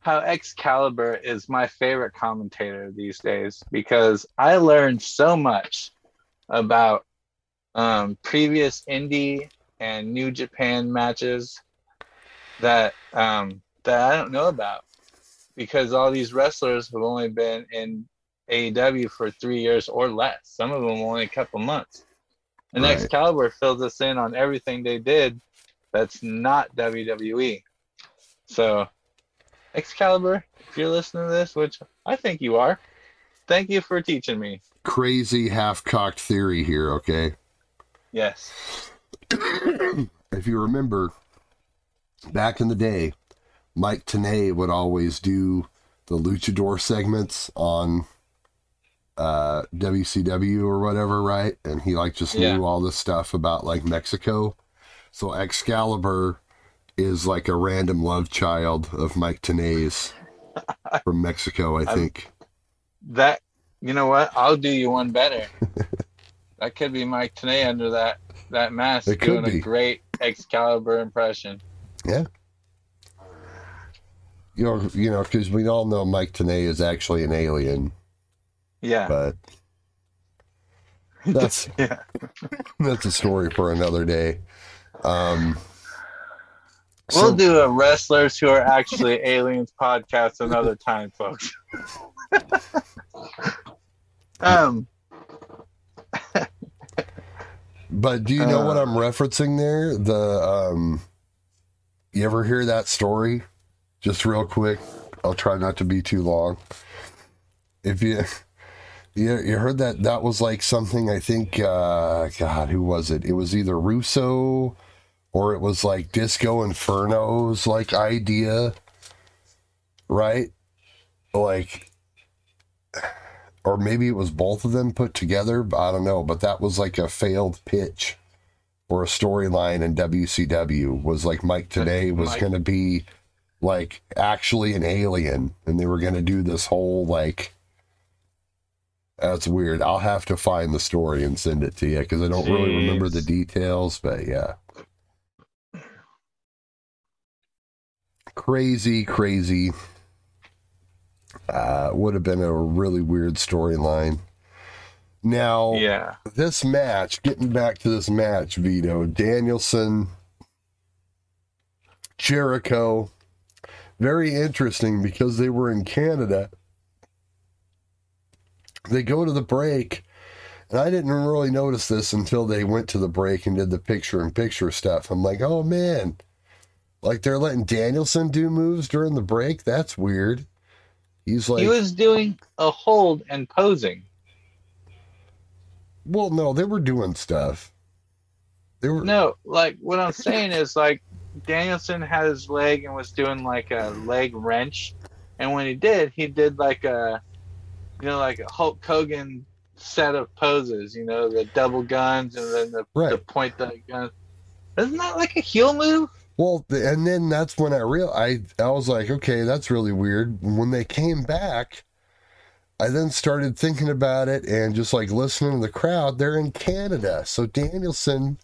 S2: how Excalibur is my favorite commentator these days because I learned so much about um, previous indie and New Japan matches that um, that I don't know about because all these wrestlers have only been in AEW for three years or less. Some of them only a couple months. And
S1: Right.
S2: Excalibur fills us in on everything they did that's not WWE. So, Excalibur, if you're listening to this, which I think you are, thank you for teaching me.
S1: Crazy half cocked theory here, okay?
S2: Yes.
S1: if you remember, back in the day, Mike Tenay would always do the luchador segments on uh, WCW or whatever, right? And he like just
S2: Yeah.
S1: knew all this stuff about like Mexico. So Excalibur is like a random love child of Mike Tenay's [laughs] from Mexico, I think.
S2: That, you know what? I'll do you one better. [laughs] that could be Mike Tenay under that, that mask
S1: It
S2: doing a great Excalibur impression. Yeah.
S1: You know, you know, because we all know Mike Tenay is actually an alien,
S2: Yeah.
S1: but [laughs] that's
S2: Yeah.
S1: that's a story for another day. Um,
S2: We'll
S1: so-
S2: do a wrestlers who are actually [laughs] aliens podcast another time, folks. [laughs] um, [laughs]
S1: But do you know what
S2: Uh.
S1: I'm referencing there? The um you ever hear that story? Just real quick. I'll try not to be too long. If you you, you heard that that was like something I think uh god, who was it? It was either Russo or it was like Disco Inferno's like idea. Right? Like or maybe it was both of them put together. but I don't know, but that was like a failed pitch or a storyline in WCW. Was like Mike Tenay was going to be like actually an alien, and they were going to do this whole like. That's weird. I'll have to find the story and send it to you because I don't really remember the details, but yeah. Crazy, crazy. Uh, would have been a really weird storyline. Now,
S2: Yeah.
S1: this match, getting back to this match, Vito, Danielson, Jericho, very interesting because they were in Canada. They go to the break, and I didn't really notice this until they went to the break and did the picture in picture stuff. I'm like, oh man, like they're letting Danielson do moves during the break? That's weird. He's like,
S2: he was doing a hold and posing.
S1: well, no, they were doing stuff. They were,
S2: No, like what I'm saying is like Danielson had his leg and was doing like a leg wrench, and when he did, he did like a, you know, like a Hulk Hogan set of poses. You know, the double guns and then the,
S1: Right.
S2: the point the gun. Isn't that like a heel move?
S1: Well, and then that's when I real I I was like, okay, that's really weird. When they came back, I then started thinking about it and just like listening to the crowd. They're in Canada, so Danielson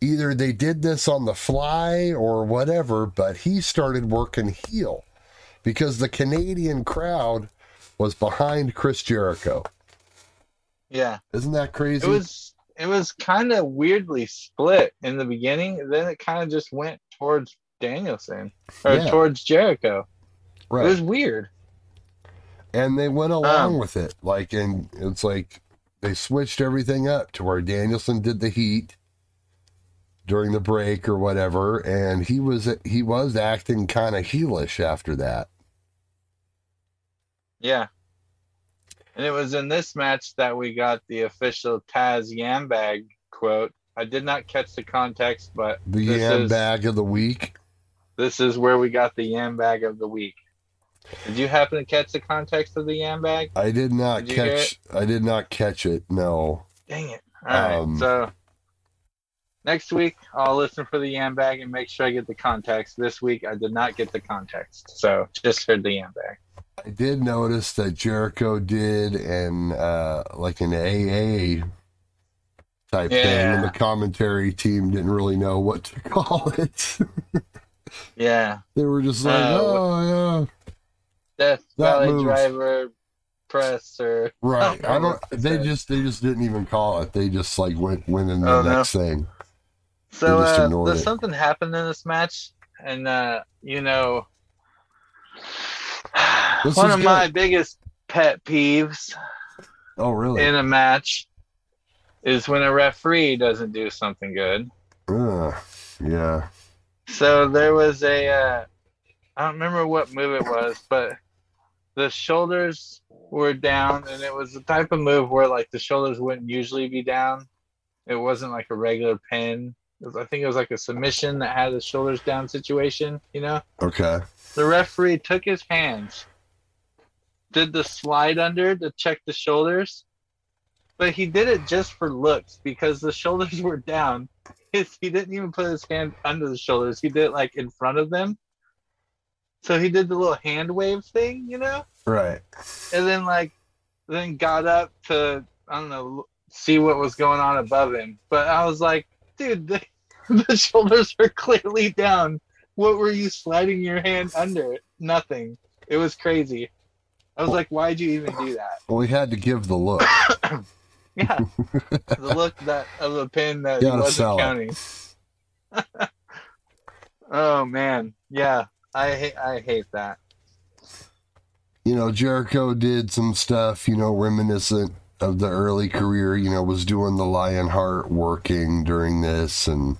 S1: either they did this on the fly or whatever, but he started working heel because the Canadian crowd was behind Chris Jericho.
S2: Yeah,
S1: Isn't that crazy?
S2: it was. It was kind of weirdly split in the beginning. Then it kind of just went towards Danielson or
S1: Yeah.
S2: towards Jericho.
S1: right.
S2: It was weird.
S1: and they went along
S2: Um,
S1: with it. Like, and it's like they switched everything up to where Danielson did the heat during the break or whatever, and he was he was acting kind of heelish after that.
S2: Yeah. And it was in this match that we got the official Taz Yambag quote. I did not catch the context, but
S1: The yam
S2: is,
S1: bag of the week.
S2: this is where we got the yam bag of the week. Did you happen to catch the context of the yam bag?
S1: I did not
S2: Did
S1: catch. I did not catch it. No.
S2: Dang it. All right.
S1: Um,
S2: so next week I'll listen for the yam bag and make sure I get the context. This week I did not get the context. So just heard the yam bag.
S1: I did notice that Jericho did and uh, like an AA type thing,
S2: Yeah.
S1: and the commentary team didn't really know what to [laughs] call it.
S2: Yeah.
S1: they were just like,
S2: Uh,
S1: "Oh yeah,
S2: Death
S1: That
S2: Valley
S1: move.
S2: Driver press or
S1: right." I don't. They just they just didn't even call it. They just like went went in the
S2: Oh, no.
S1: next thing.
S2: So uh, there's
S1: it.
S2: something happened in this match, and uh, you know,
S1: This
S2: one
S1: is
S2: of
S1: good.
S2: my biggest pet peeves
S1: Oh really?
S2: in a match is when a referee doesn't do something good.
S1: Ugh, yeah.
S2: So there was a, uh, I don't remember what move it was, but the shoulders were down, and it was the type of move where like the shoulders wouldn't usually be down. It wasn't like a regular pin. Was, I think it was like a submission that had the shoulders down situation. You know,
S1: Okay.
S2: the referee took his hands, did the slide under to check the shoulders, but he did it just for looks because the shoulders [laughs] were down. His, he didn't even put his hand under the shoulders. He did it like in front of them. So he did the little hand wave thing, you know,
S1: Right.
S2: and then like, then got up to I don't know see what was going on above him. But I was like, dude, the, [laughs] the shoulders are clearly down. What were you sliding your hand under? Nothing. It was crazy. I was like, why'd you even do that?
S1: Well, we had to give the look. [coughs] [laughs]
S2: Yeah, the look that of the pin that he wasn't counting. [laughs] oh man, yeah, I hate I hate that.
S1: you know, Jericho did some stuff, you know, reminiscent of the early career, you know, was doing the Lionheart working during this and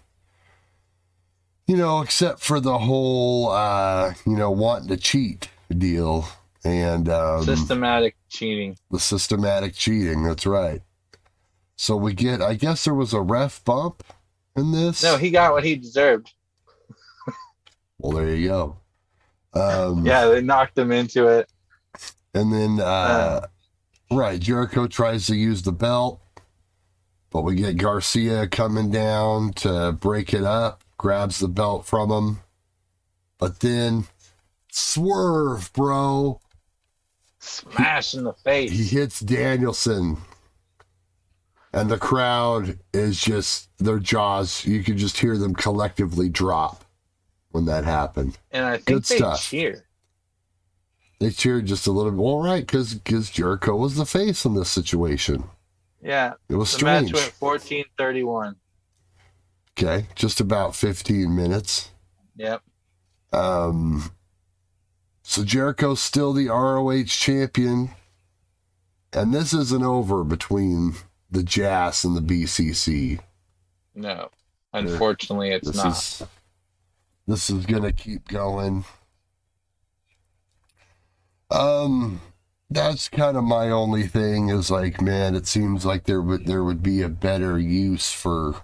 S1: you know, except for the whole uh, you know, wanting to cheat deal and um,
S2: systematic cheating.
S1: The systematic cheating, that's right. So we get I guess there was a ref bump in this.
S2: No, he got what he deserved.
S1: well, there you go. Um, [laughs]
S2: yeah, they knocked him into it.
S1: And then, uh, uh, right, Jericho tries to use the belt, but we get Garcia coming down to break it up, grabs the belt from him. But then, swerve, bro.
S2: Smash in the face.
S1: He hits Danielson. And the crowd is just, their jaws, you can just hear them collectively drop when that happened.
S2: And I think Good they stuff. cheer.
S1: They cheered just a little bit. All right, because because Jericho was the face in this situation.
S2: Yeah,
S1: it was
S2: the
S1: strange.
S2: Match went fourteen thirty one.
S1: Okay, just about fifteen minutes.
S2: Yep.
S1: Um. So Jericho's still the ROH champion, and this isn't over between the JAS and the BCC.
S2: No, unfortunately, it's
S1: this
S2: not.
S1: Is, this is gonna keep going. Um, that's kind of my only thing is like, man, it seems like there would there would be a better use for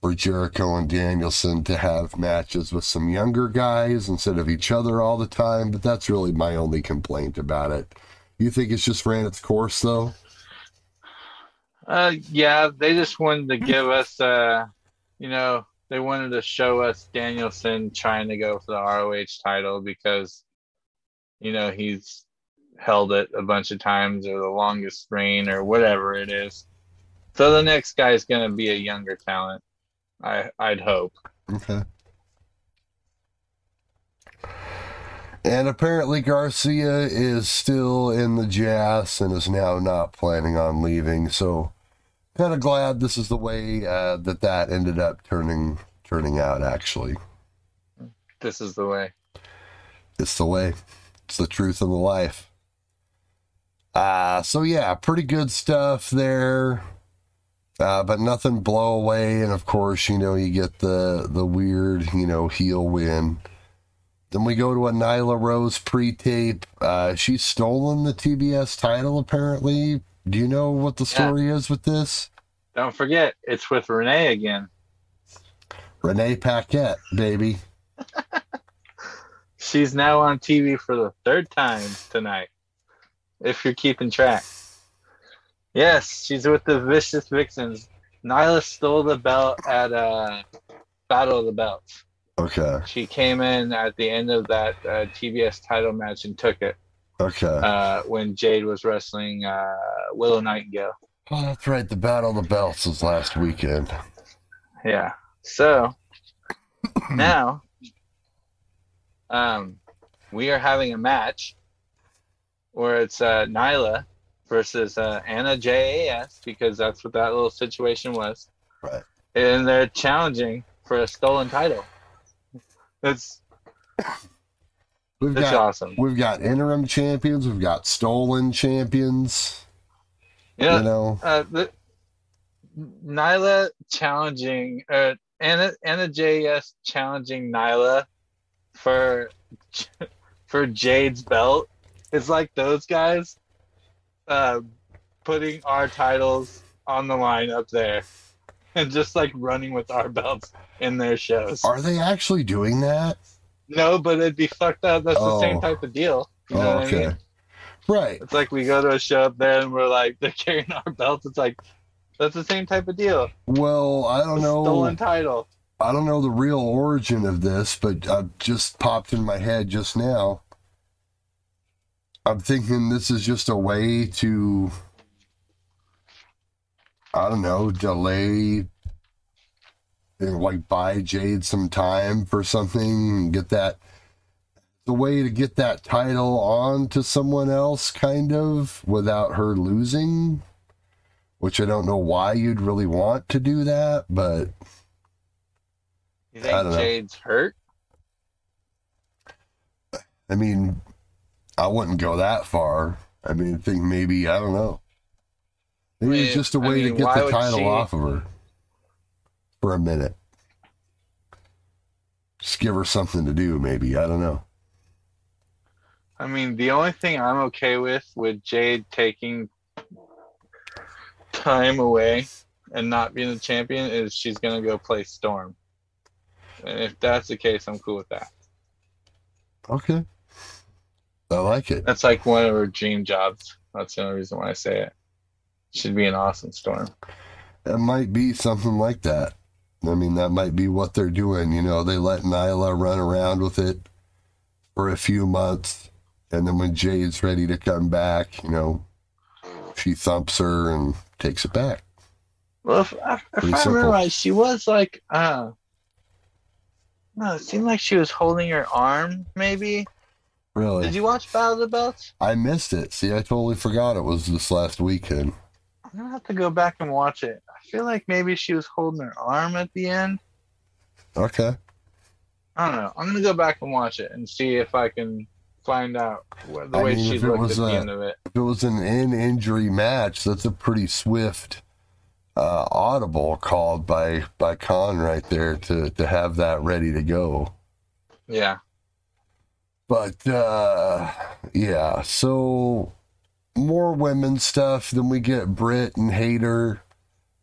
S1: for Jericho and Danielson to have matches with some younger guys instead of each other all the time. But that's really my only complaint about it. You think it's just ran its course though?
S2: Uh, yeah, they just wanted to give us, uh, you know, they wanted to show us Danielson trying to go for the ROH title because you know, he's held it a bunch of times or the longest reign or whatever it is. So the next guy is going to be a younger talent. I I'd hope.
S1: Okay. And apparently Garcia is still in the JAS and is now not planning on leaving. So kind of glad this is the way uh, that that ended up turning turning out. Actually,
S2: this is the way.
S1: It's the way. It's the truth of the life. Uh, so yeah, pretty good stuff there. Uh, but nothing blow away. And of course, you know, you get the, the weird, you know, heel win. Then we go to a Nyla Rose pre tape. Uh, she's stolen the TBS title, apparently. Do you know what the story yeah. is with this?
S2: Don't forget, it's with Renee again.
S1: Renee Paquette, baby. [laughs]
S2: She's now on TV for the third time tonight. If you're keeping track. Yes, she's with the Vicious Vixens. Nyla stole the belt at uh, Battle of the Belts.
S1: Okay.
S2: She came in at the end of that uh, TBS title match and took it.
S1: Okay.
S2: Uh, when Jade was wrestling uh, Willow Nightingale.
S1: Oh, that's right. The Battle of the Belts was last weekend.
S2: Yeah. So [clears throat] now um, we are having a match where it's uh, Nyla versus uh, Anna JAS because that's what that little situation was.
S1: Right.
S2: And they're challenging for a stolen title. It's
S1: we've got awesome. We've got interim champions. We've got stolen champions.
S2: Yeah, you know? Uh, the, Nyla challenging uh, Anna Anna JS challenging Nyla for [laughs] for Jade's belt. It's like those guys uh, putting our titles on the line up there and just like running with our belts in their shows.
S1: Are they actually doing that?
S2: No, but it'd be fucked up. That's oh. the same oh. type of deal. You know oh, okay. I mean?
S1: Right.
S2: It's like we go to a show up there and we're like, [laughs] they're carrying our belts. It's like, that's the same type of deal.
S1: Well, I don't know.
S2: Stolen title.
S1: I don't know the real origin of this, but uh, just popped in my head just now. I'm thinking this is just a way to, I don't know, delay, like buy Jade some time for something, and get that, the way to get that title on to someone else, kind of, without her losing. Which I don't know why you'd really want to do that, but
S2: you think Jade's hurt?
S1: I mean, I wouldn't go that far. I mean, I think maybe I don't know. Maybe
S2: mean,
S1: it's just a way to
S2: mean,
S1: get the title
S2: she-
S1: off of her for a minute. Just give her something to do, maybe. I don't know.
S2: I mean, the only thing I'm okay with with Jade taking time away and not being the champion is she's gonna go play Storm. And if that's the case, I'm cool with that.
S1: Okay. I like it.
S2: That's like one of her dream jobs. That's the only reason why I say it. She'd be an awesome Storm.
S1: It might be something like that. I mean, that might be what they're doing. You know, they let Nyla run around with it for a few months. And then when Jade's ready to come back, you know, she thumps her and takes it back.
S2: Well, if, if I remember right, she was like, uh, no, it seemed like she was holding her arm. Maybe.
S1: Really?
S2: Did you watch Battle of the Belts?
S1: I missed it. See, I totally forgot it was this last weekend.
S2: I'm gonna have to go back and watch it. I feel like maybe she was holding her arm at the end.
S1: Okay.
S2: I don't know. I'm gonna go back and watch it and see if I can find out what, the
S1: I
S2: way
S1: mean,
S2: she looked
S1: was,
S2: at the
S1: uh,
S2: end of it.
S1: If it was an in injury match, that's a pretty swift uh, audible called by by Khan right there to to have that ready to go.
S2: Yeah.
S1: But uh, yeah, so more women stuff. Then we get Britt and Hayter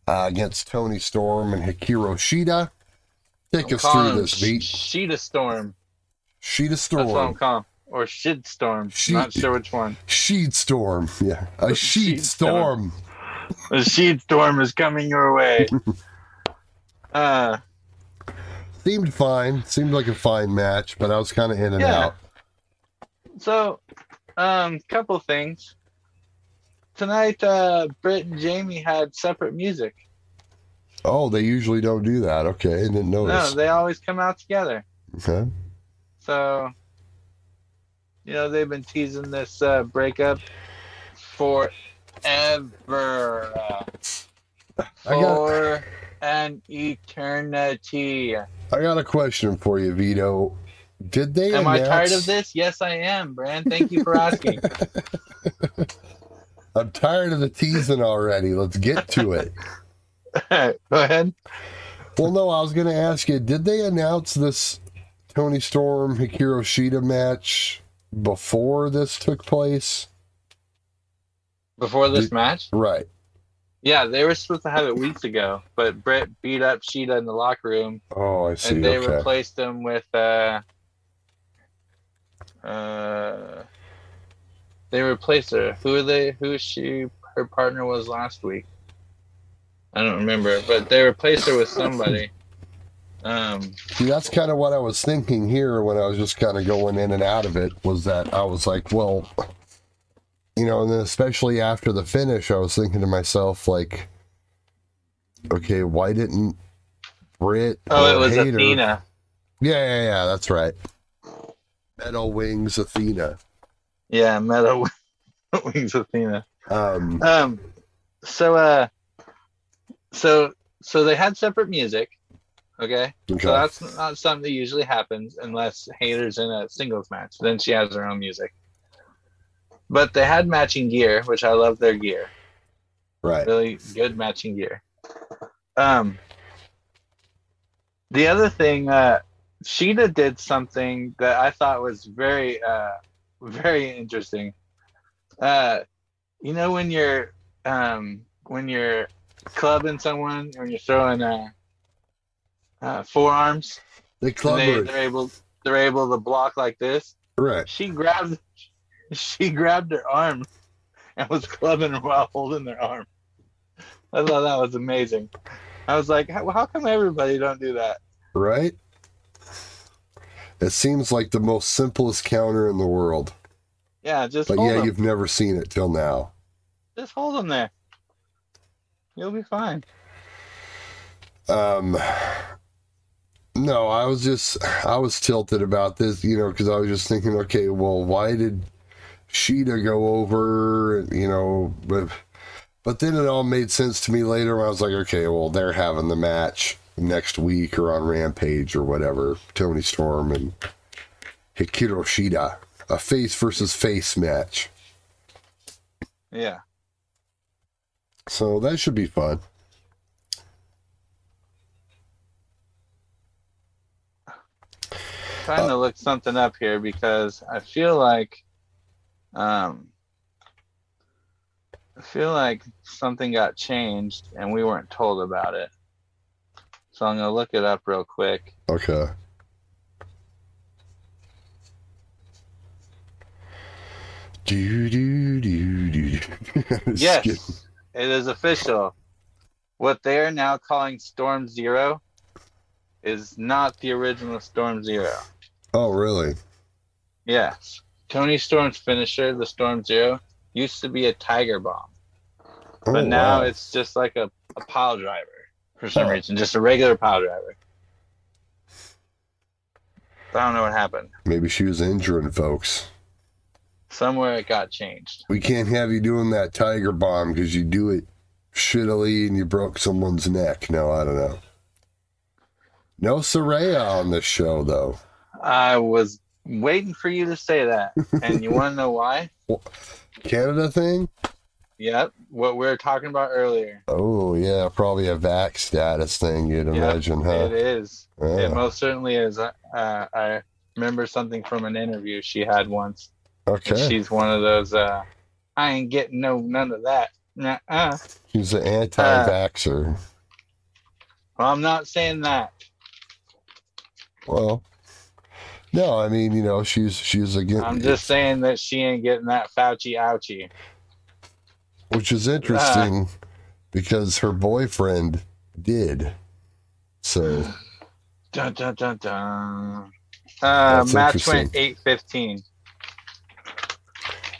S1: uh, against Toni Storm and Hikaru Shida. Take
S2: I'm
S1: us through this beat.
S2: Sheeta Storm.
S1: Sheeta
S2: That's what I'm
S1: Storm.
S2: calling. Or Shit Storm.
S1: She-
S2: Not sure which one.
S1: Sheet Storm. Yeah. A sheet
S2: Sheet Storm.
S1: storm.
S2: The Sheet Storm is coming your way. [laughs] uh,
S1: Seemed fine. Seemed like a fine match, but I was kind of in and
S2: Yeah.
S1: out.
S2: so, um, couple things. Tonight, uh, Britt and Jamie had separate music.
S1: Oh, they usually don't do that. Okay, I didn't notice.
S2: No, they always come out together.
S1: okay.
S2: So, you know, they've been teasing this uh, breakup forever. Uh,
S1: I got-
S2: for an eternity.
S1: I got a question for you, Vito. Did they
S2: Am I tired of this? Yes, I am, Brand. Thank you for asking. [laughs]
S1: I'm tired of the teasing already. Let's get to it. [laughs]
S2: Go ahead.
S1: Well, no, I was going to ask you, did they announce this Toni Storm Hikaru Shida match before this took place?
S2: Before this
S1: Did-
S2: match?
S1: Right.
S2: Yeah, they were supposed to have it weeks ago, but Britt beat up Shida in the locker room,
S1: Oh, I see.
S2: and they
S1: okay.
S2: replaced him with uh, uh, they replaced her. Who are they? Who she? Her partner was last week. I don't remember, but they replaced her with somebody. Um,
S1: See, that's kind of what I was thinking here when I was just kind of going in and out of it. Was that I was like, well, you know, and then especially after the finish, I was thinking to myself, like, okay, why didn't Britt?
S2: oh, it was
S1: Hayter-
S2: Athena.
S1: Yeah, yeah, yeah, that's right. Metal Wings Athena.
S2: Yeah, Meadow [laughs] Wings Athena.
S1: Um,
S2: Um, so uh, so so they had separate music. Okay.
S1: okay.
S2: So that's not something that usually happens unless Hayter's in a singles match. Then she has her own music. But they had matching gear, which I love their gear.
S1: right.
S2: Really good matching gear. Um the other thing, uh Shida did something that I thought was very uh very interesting. Uh you know when you're um when you're clubbing someone when you're throwing uh, uh forearms
S1: They clubber
S2: they, they're able they're able to block like this.
S1: Right.
S2: She grabbed she grabbed her arm and was clubbing her while holding their arm. I thought that was amazing. I was like, how, how come everybody don't do that?
S1: Right. It seems like the most simplest counter in the world,
S2: Yeah, just
S1: but yeah,
S2: them.
S1: you've never seen it till now.
S2: Just hold them there. You'll be fine.
S1: Um, no, I was just I was tilted about this, you know, because I was just thinking, okay, well, why did Shida go over, you know, but but then it all made sense to me later when I was like, okay, well, they're having the match next week or on Rampage or whatever, Toni Storm and Hikaru Shida, a face versus face match.
S2: Yeah.
S1: So that should be fun.
S2: trying to look something up here because I feel like um I feel like something got changed and we weren't told about it. So I'm gonna look it up real quick.
S1: Okay. Do do do do. [laughs]
S2: Yes, it is official. What they are now calling Storm Zero is not the original Storm Zero.
S1: Oh, really?
S2: Yes. Toni Storm's finisher, the Storm Zero, used to be a Tiger Bomb. But
S1: Oh,
S2: now
S1: wow.
S2: it's just like a, a pile driver for some
S1: Oh.
S2: reason, just a regular pile driver. I don't know what happened.
S1: maybe she was injuring folks.
S2: Somewhere it got changed.
S1: We can't have you doing that tiger bomb because you do it shittily and you broke someone's neck. No, I don't know. No Saraya on this show though.
S2: I was waiting for you to say that. And you want to know why? [laughs]
S1: Canada thing?
S2: Yep. What we were talking about earlier.
S1: Oh yeah, probably a vac status thing. You'd
S2: Yep,
S1: imagine,
S2: It
S1: huh?
S2: is.
S1: Yeah.
S2: It most certainly is. Uh, I remember something from an interview she had once.
S1: Okay,
S2: she's one of those, uh, I ain't getting no none of that. Nuh-uh.
S1: she's an anti-vaxxer.
S2: Well, I'm not saying that.
S1: Well, no, I mean, you know, she's she's again,
S2: I'm just saying that she ain't getting that Fauci ouchie.
S1: Which is interesting because her boyfriend did. So
S2: Dun dun dun dun. Uh, match went eight fifteen.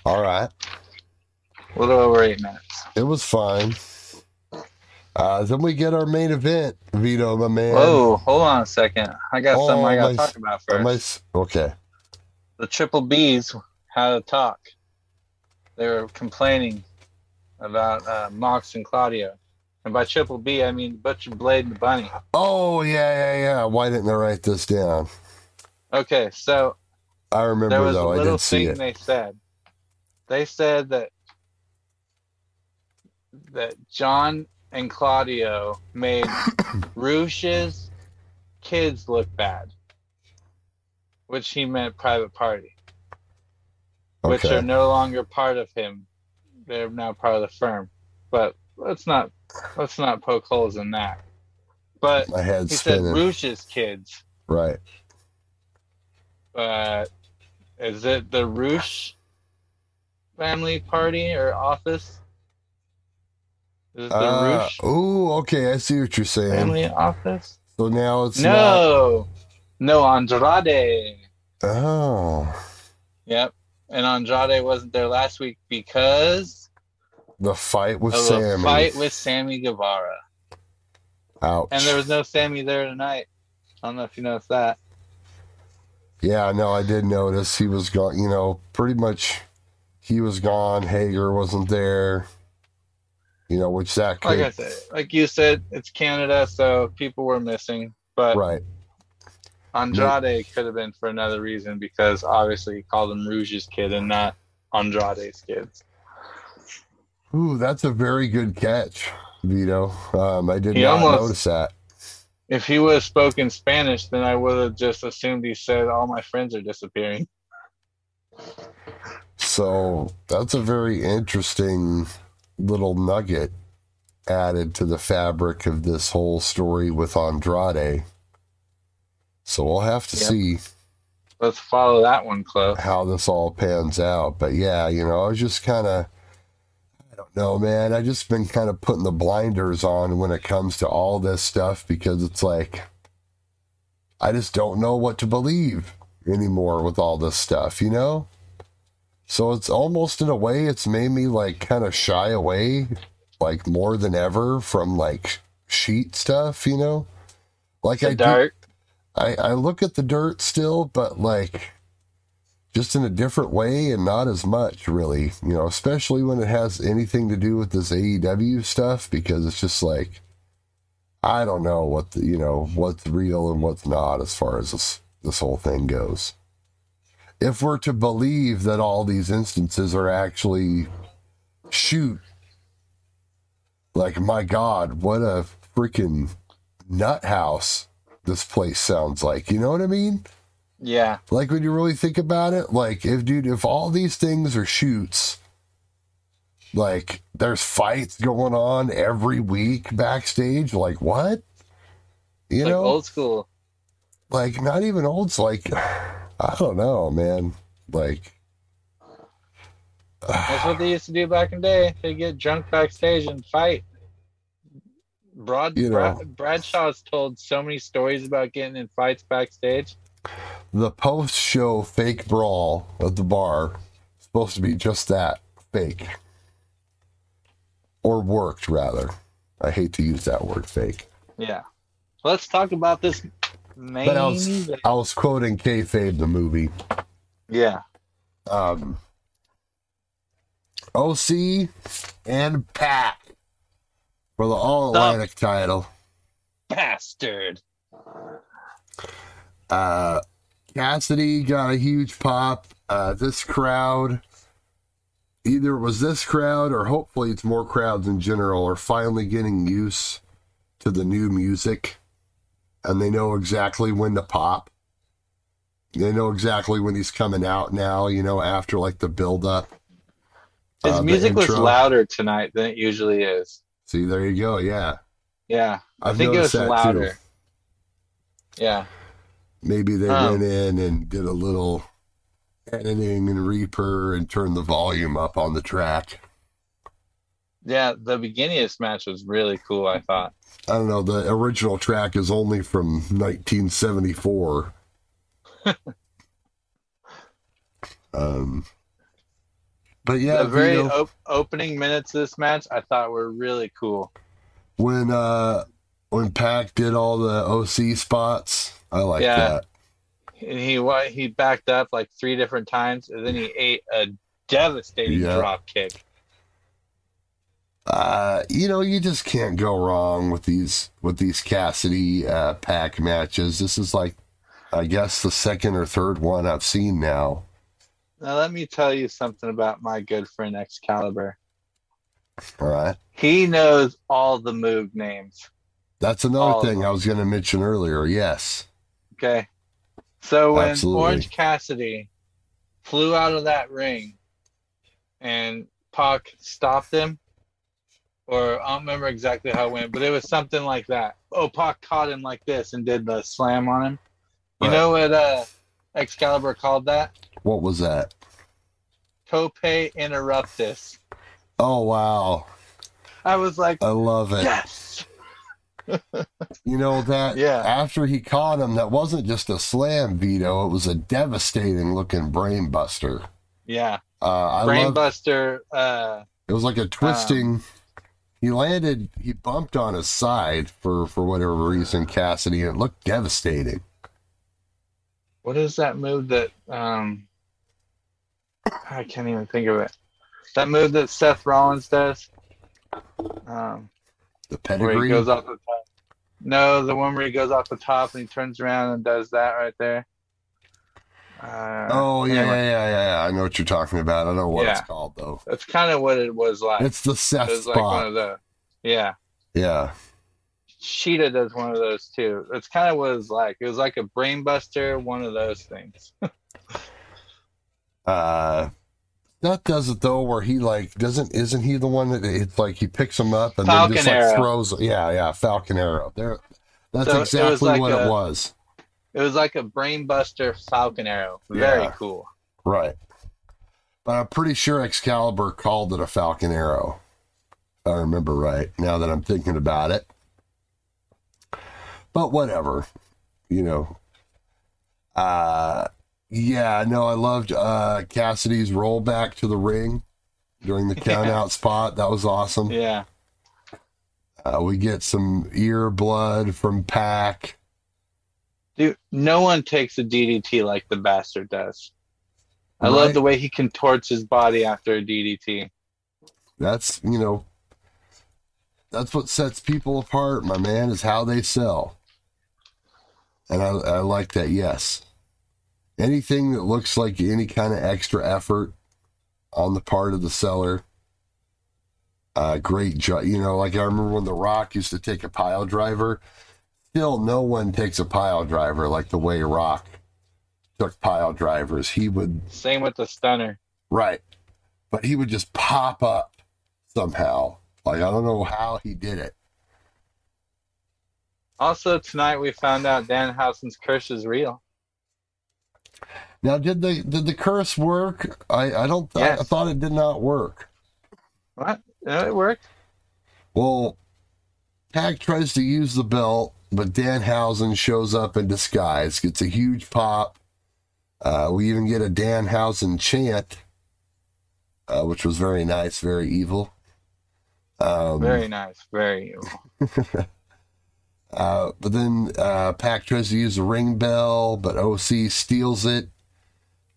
S1: all right,
S2: A little over eight minutes.
S1: it was fine. Uh, then we get our main event, Vito, my man.
S2: Whoa, hold on a second. I got
S1: Oh,
S2: something I gotta talk about first.
S1: Okay.
S2: The Triple B's had a talk. They were complaining about uh, Mox and Claudio. And by Triple B, I mean Butcher Blade and the Bunny.
S1: Oh yeah, yeah, yeah. Why didn't I write this down?
S2: Okay, so
S1: I remember though. I
S2: little
S1: did see
S2: thing
S1: it.
S2: they said. They said that that Jon and Claudio made [coughs] Rush's kids look bad, which he meant private party, which are no longer part of him. They're now part of the firm. But let's not let's not poke holes in that. But
S1: My head's
S2: he said
S1: spinning.
S2: Rush's kids
S1: right.
S2: but is it the Rush family party or office? Is it the
S1: Uh,
S2: Rush
S1: oh, okay. I see what you're saying.
S2: family office?
S1: So now it's not.
S2: No, no Andrade.
S1: Oh,
S2: Yep, and Andrade wasn't there last week because
S1: the fight with
S2: a
S1: Sammy.
S2: fight with Sammy Guevara,
S1: Ouch.
S2: and there was no Sammy there tonight. I don't know if you noticed that.
S1: Yeah, no, I did notice he was gone. You know, pretty much he was gone. Hager wasn't there. You know, which that could
S2: Like I said, like you said, it's Canada, so people were missing. But
S1: right.
S2: Andrade could have been for another reason because obviously he called him Rush's kid and not Andrade's kids.
S1: Ooh, that's a very good catch, Vito. Um, I did
S2: He
S1: not
S2: almost-
S1: notice that.
S2: If he would have spoken Spanish, then I would have just assumed he said all my friends are disappearing.
S1: So that's a very interesting little nugget added to the fabric of this whole story with Andrade. So we'll have to
S2: Yep.
S1: see
S2: Let's follow that one close.
S1: how this all pans out. But yeah, you know, I was just kind of, I don't know, man. I just been kind of putting the blinders on when it comes to all this stuff because it's like, I just don't know what to believe anymore with all this stuff, you know? So it's almost in a way, it's made me like kind of shy away, like more than ever from like sheet stuff, you know? Like
S2: The
S1: I do,
S2: dark.
S1: I, I look at the dirt still, but like just in a different way and not as much, really. You know, especially when it has anything to do with this AEW stuff, because it's just like I don't know what the, you know what's real and what's not as far as this this whole thing goes. If we're to believe that all these instances are actually shoot like my God, what a freaking nut house this place sounds like. You know what I mean?
S2: Yeah.
S1: Like when you really think about it, like if dude, if all these things are shoots, like there's fights going on every week backstage, like what? You
S2: like
S1: know,
S2: old school.
S1: like not even old. It's like I don't know, man. Like
S2: That's what they used to do back in the day. They get drunk backstage and fight. Broad,
S1: You know.
S2: Brad, Bradshaw's told so many stories about getting in fights backstage.
S1: The post show fake brawl at the bar supposed to be just that fake or worked rather. I hate to use that word fake.
S2: Yeah. Let's talk about this main
S1: But I was. I was quoting kayfabe the movie.
S2: Yeah.
S1: Um, OC and Pac for the All Atlantic title.
S2: Bastard.
S1: Uh, Cassidy got a huge pop. Uh, this crowd, either it was this crowd or hopefully it's more crowds in general, are finally getting used to the new music and they know exactly when to pop. They know exactly when he's coming out now, you know, after like the build up.
S2: His
S1: Uh,
S2: music was louder tonight than it usually is.
S1: See, there you go. Yeah.
S2: Yeah. I
S1: I've
S2: think it was
S1: that, too.
S2: louder. Yeah.
S1: Maybe they
S2: Um,
S1: went in and did a little editing and Reaper and turned the volume up on the track.
S2: Yeah. The beginning of this match was really cool, I thought.
S1: I don't know. The original track is only from 1974. [laughs] um, but yeah,
S2: the very
S1: Vito,
S2: op- opening minutes of this match, I thought were really cool.
S1: when uh, when Pac did all the OC spots, I like
S2: Yeah.
S1: that.
S2: And he he backed up like three different times, and then he ate a devastating
S1: Yeah.
S2: drop kick.
S1: Uh, you know, you just can't go wrong with these with these Cassidy uh, Pac matches. This is like, I guess, the second or third one I've seen now.
S2: Now let me tell you something about my good friend Excalibur.
S1: All right.
S2: He knows all the move names.
S1: That's another
S2: All
S1: thing. I was going to mention earlier. Yes.
S2: Okay. So when
S1: Absolutely.
S2: Orange Cassidy flew out of that ring and Pac stopped him, or I don't remember exactly how it went, but it was something like that. Oh, Pac caught him like this and did the slam on him. You
S1: Right.
S2: know what uh, Excalibur called that?
S1: What was that?
S2: Tope interruptus.
S1: Oh, wow.
S2: I was like,
S1: I love it.
S2: yes.
S1: You know that [laughs]
S2: Yeah.
S1: after he caught him, that wasn't just a slam Vito, it was a devastating looking brain buster.
S2: Yeah.
S1: Uh, I
S2: Brain Buster. Uh,
S1: it was like a twisting he landed he bumped on his side for for whatever reason, Cassidy, and it looked devastating.
S2: what is that move that um I can't even think of it. That move that Seth Rollins does. Um
S1: The
S2: where he
S1: pedigree.
S2: goes off the top. No, the one where he goes off the top and he turns around and does that right there. Uh,
S1: oh yeah,
S2: anyway,
S1: yeah, yeah, yeah, yeah. I know what you're talking about. I don't know what it's called though.
S2: That's kind of what it was like.
S1: It's the
S2: it
S1: Seth
S2: was like one
S1: spot.
S2: of the yeah.
S1: yeah.
S2: Shida does one of those too. That's kind of what it was like. It was like a brainbuster, one of those things. [laughs]
S1: Uh that does it though, where he like doesn't isn't he the one that it's like he picks him up and then just
S2: Falcon
S1: like
S2: arrow.
S1: throws yeah, yeah, Falcon Arrow. There that's
S2: So it
S1: exactly
S2: like
S1: what
S2: a-
S1: it was.
S2: It was like a brainbuster falcon arrow. Very
S1: Yeah.
S2: cool.
S1: Right. But I'm pretty sure Excalibur called it a Falcon Arrow. If I remember right, now that I'm thinking about it. But whatever. You know. Uh yeah, no, I loved uh Cassidy's roll back to the ring during the [laughs] count out spot. That was awesome.
S2: Yeah.
S1: Uh, we get some ear blood from Pac.
S2: Dude, no one takes a DDT like the bastard does. I
S1: Right.
S2: love the way he contorts his body after a DDT.
S1: That's you know that's what sets people apart, my man, is how they sell. And I, I like that, yes. Anything that looks like any kind of extra effort on the part of the seller, Uh, great job. You know, like I remember when The Rock used to take a pile driver. Still, no one takes a pile driver like the way Rock took pile drivers. He would
S2: Same with the stunner.
S1: right, but he would just pop up somehow. Like I don't know how he did it.
S2: Also, tonight we found out Dan Danhausen's curse is real.
S1: Now, did the did the curse work? I I don't. I, I thought it did not work.
S2: What? No, it worked.
S1: Well, Pac tries to use the belt, but Danhausen shows up in disguise, gets a huge pop. Uh, we even get a Danhausen chant, uh, which was very nice, very evil. Um,
S2: Very nice. Very. Evil. [laughs]
S1: Uh, but then uh, Pac tries to use the ring bell, but OC steals it.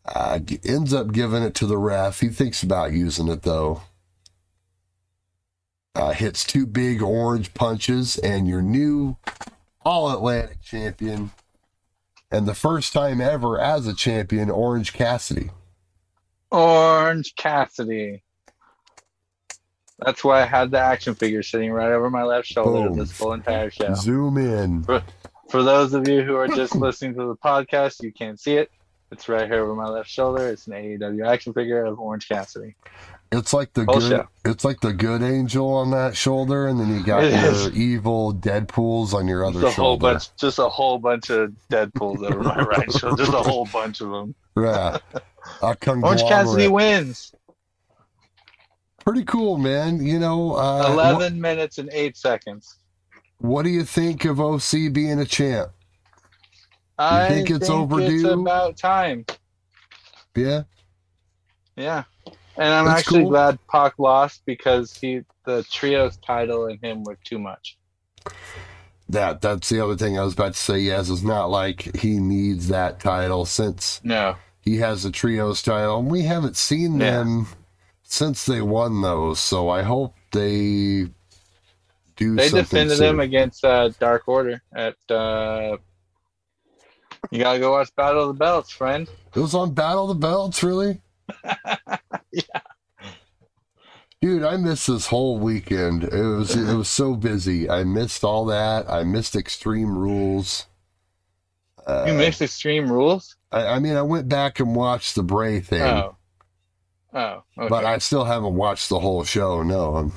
S1: Uh, ends up giving it to the ref. He thinks about using it though. Uh, hits two big orange punches, and your new All Atlantic champion, and the first time ever as a champion, Orange Cassidy.
S2: Orange Cassidy. That's why I had the action figure sitting right over my left shoulder
S1: Boom.
S2: this whole entire show.
S1: Zoom in.
S2: For those of you who are just listening to the podcast, you can't see it. It's right here over my left shoulder. It's an AEW action figure of Orange Cassidy.
S1: It's like the
S2: Whole
S1: good.
S2: show.
S1: It's like the good angel on that shoulder, and then you got
S2: It
S1: your
S2: is.
S1: evil Deadpool's on your other
S2: Just a whole
S1: shoulder.
S2: bunch, just a whole bunch of Deadpool's over my [laughs] right shoulder. Just a whole bunch of them.
S1: Yeah. A [laughs]
S2: Orange
S1: conglomerate.
S2: Cassidy wins.
S1: Pretty cool, man. You know, uh,
S2: Eleven minutes and eight seconds.
S1: What, what do you think of OC being a champ?
S2: I
S1: think it's overdue?
S2: It's about time.
S1: Yeah.
S2: Yeah, and I'm
S1: That's
S2: actually
S1: cool.
S2: glad Pac lost because he the trios title and him were too much.
S1: That that's the other thing I was about to say. Yes, it's not like he needs that title since
S2: No,
S1: he has the trios title, and we haven't seen
S2: Yeah.
S1: them since they won those. So I hope they do.
S2: they defended
S1: soon.
S2: him against uh, Dark Order at. Uh, you gotta go watch Battle of the Belts, friend.
S1: It was on Battle of the Belts, really? [laughs]
S2: Yeah.
S1: Dude, I missed this whole weekend. It was it was so busy. I missed all that. I missed Extreme Rules. Uh,
S2: You missed Extreme Rules.
S1: I, I mean, I went back and watched the Bray thing,
S2: Oh, oh, okay.
S1: but I still haven't watched the whole show. No, I'm,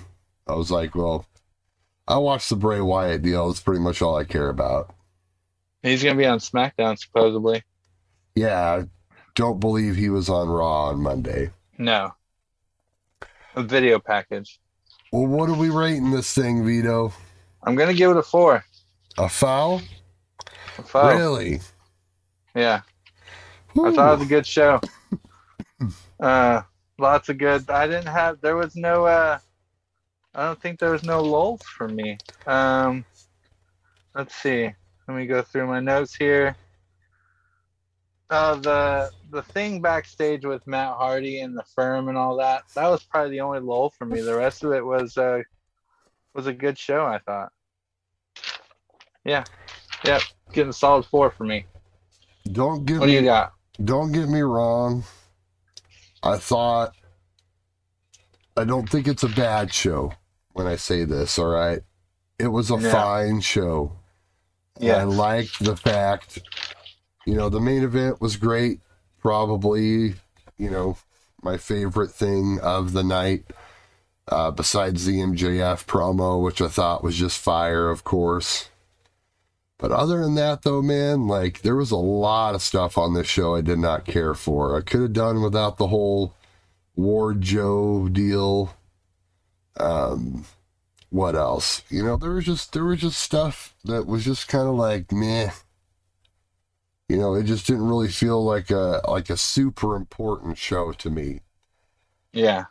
S1: I was like, well, I watched the Bray Wyatt deal. That's pretty much all I care about.
S2: He's gonna be on SmackDown supposedly.
S1: Yeah, don't believe he was on Raw on Monday.
S2: No, a video package.
S1: Well, what are we rating this thing, Vito?
S2: I'm gonna give it a four.
S1: A foul?
S2: A five.
S1: Really?
S2: Yeah. I thought it was a good show. [laughs] Uh, lots of good. I didn't have. There was no. Uh, I don't think there was no lulls for me. Um, let's see. Let me go through my notes here. Uh, the the thing backstage with Matt Hardy and the firm and all that. That was probably the only lull for me. The rest of it was uh, was a good show. I thought. Yeah. Yep. Getting a solid four for me.
S1: Don't give
S2: What do you got?
S1: Don't get me wrong. I thought, I don't think it's a bad show when I say this, all right? It was a
S2: No.
S1: fine show. And I
S2: Yeah.
S1: liked the fact, you know, the main event was great. Probably, you know, my favorite thing of the night, uh, besides the MJF promo, which I thought was just fire, of course. But other than that, though, man, like there was a lot of stuff on this show I did not care for. I could have done without the whole Ward Joe deal. Um, what else? You know, there was just there was just stuff that was just kind of like meh. You know, it just didn't really feel like a like a super important show to me.
S2: Yeah.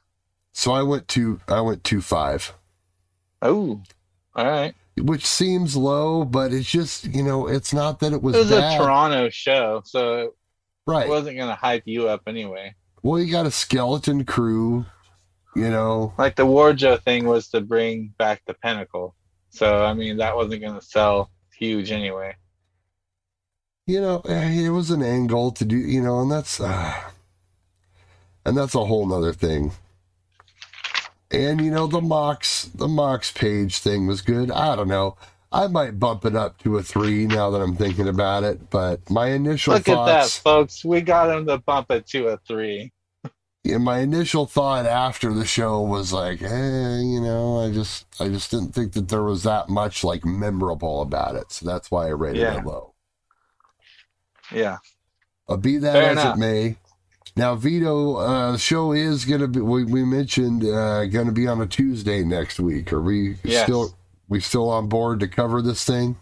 S1: So I went to I went to five.
S2: Oh. All right.
S1: which seems low, but it's just you know, it's not that it was,
S2: It was
S1: bad,
S2: a Toronto show, so it
S1: right?
S2: wasn't going to hype you up anyway.
S1: Well, you got a skeleton crew, you know.
S2: Like the Warjo thing was to bring back the Pinnacle, so I mean that wasn't going to sell huge anyway.
S1: You know, eh, it was an angle to do, you know, and that's, uh, and that's a whole nother thing. And you know the Mox the Mox Page thing was good. I don't know. I might bump it up to a three now that I'm thinking about it. But my initial
S2: Look at that, folks. We got him to bump it to a three.
S1: Yeah, my initial thought after the show was like, eh, you know, I just I just didn't think that there was that much like memorable about it. So that's why I rated
S2: Yeah.
S1: it low.
S2: Yeah.
S1: Uh, be that
S2: Fair
S1: as
S2: enough.
S1: it may. Now, Vito, uh, the show is going to be, we, we mentioned, uh, going to be on a Tuesday next week. Are we
S2: Yes.
S1: still, we still on board to cover this thing?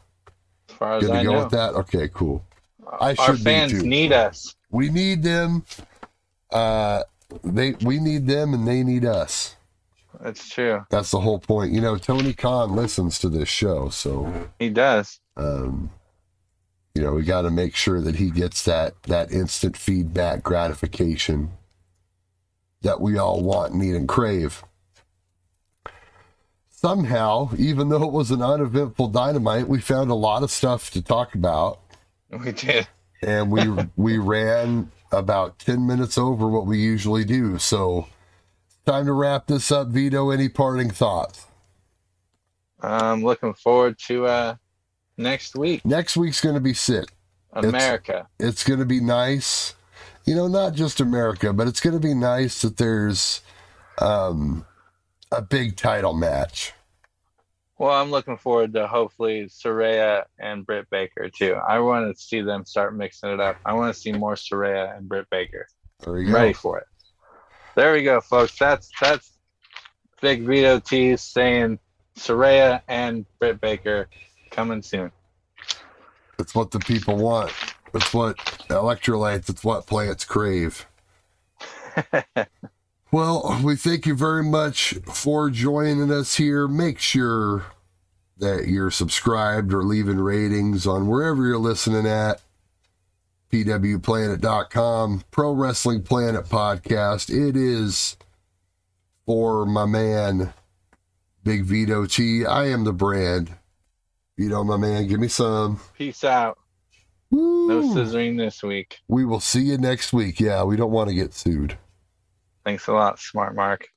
S2: As far as
S1: Good
S2: I
S1: to go
S2: know.
S1: with that? Okay, cool. I
S2: Our
S1: should be
S2: fans need us.
S1: We need them. Uh, they, we need them and they need us.
S2: That's true.
S1: That's the whole point. You know, Tony Khan listens to this show, so,
S2: He does.
S1: um, you know, we got to make sure that he gets that that instant feedback gratification that we all want, need, and crave. Somehow, even though it was an uneventful dynamite, we found a lot of stuff to talk about,
S2: We did.
S1: and we we [laughs] ran about ten minutes over what we usually do. So, time to wrap this up. Vito, any parting thoughts?
S2: I'm looking forward to uh next week.
S1: Next week's going to be sick.
S2: America.
S1: it's going to be nice you know not just america but it's going to be nice that there's um a big title match
S2: Well, I'm looking forward to hopefully Saraya and Britt Baker too. I want to see them start mixing it up. I want to see more Saraya and Britt Baker.
S1: there you
S2: I'm
S1: go
S2: ready for it. There we go, folks. That's that's Big Vito T saying Saraya and Britt Baker coming soon.
S1: it's what the people want it's what electrolytes it's what plants crave [laughs] well we thank you very much for joining us here. Make sure that you're subscribed or leaving ratings on wherever you're listening at. Pwplanet.com pro wrestling planet podcast. It is for my man big vito t. I am the brand. Vito my man give me some.
S2: Peace out.
S1: Woo.
S2: No scissoring this week.
S1: we will see you next week. Yeah we don't want to get sued
S2: Thanks a lot, Smart Mark.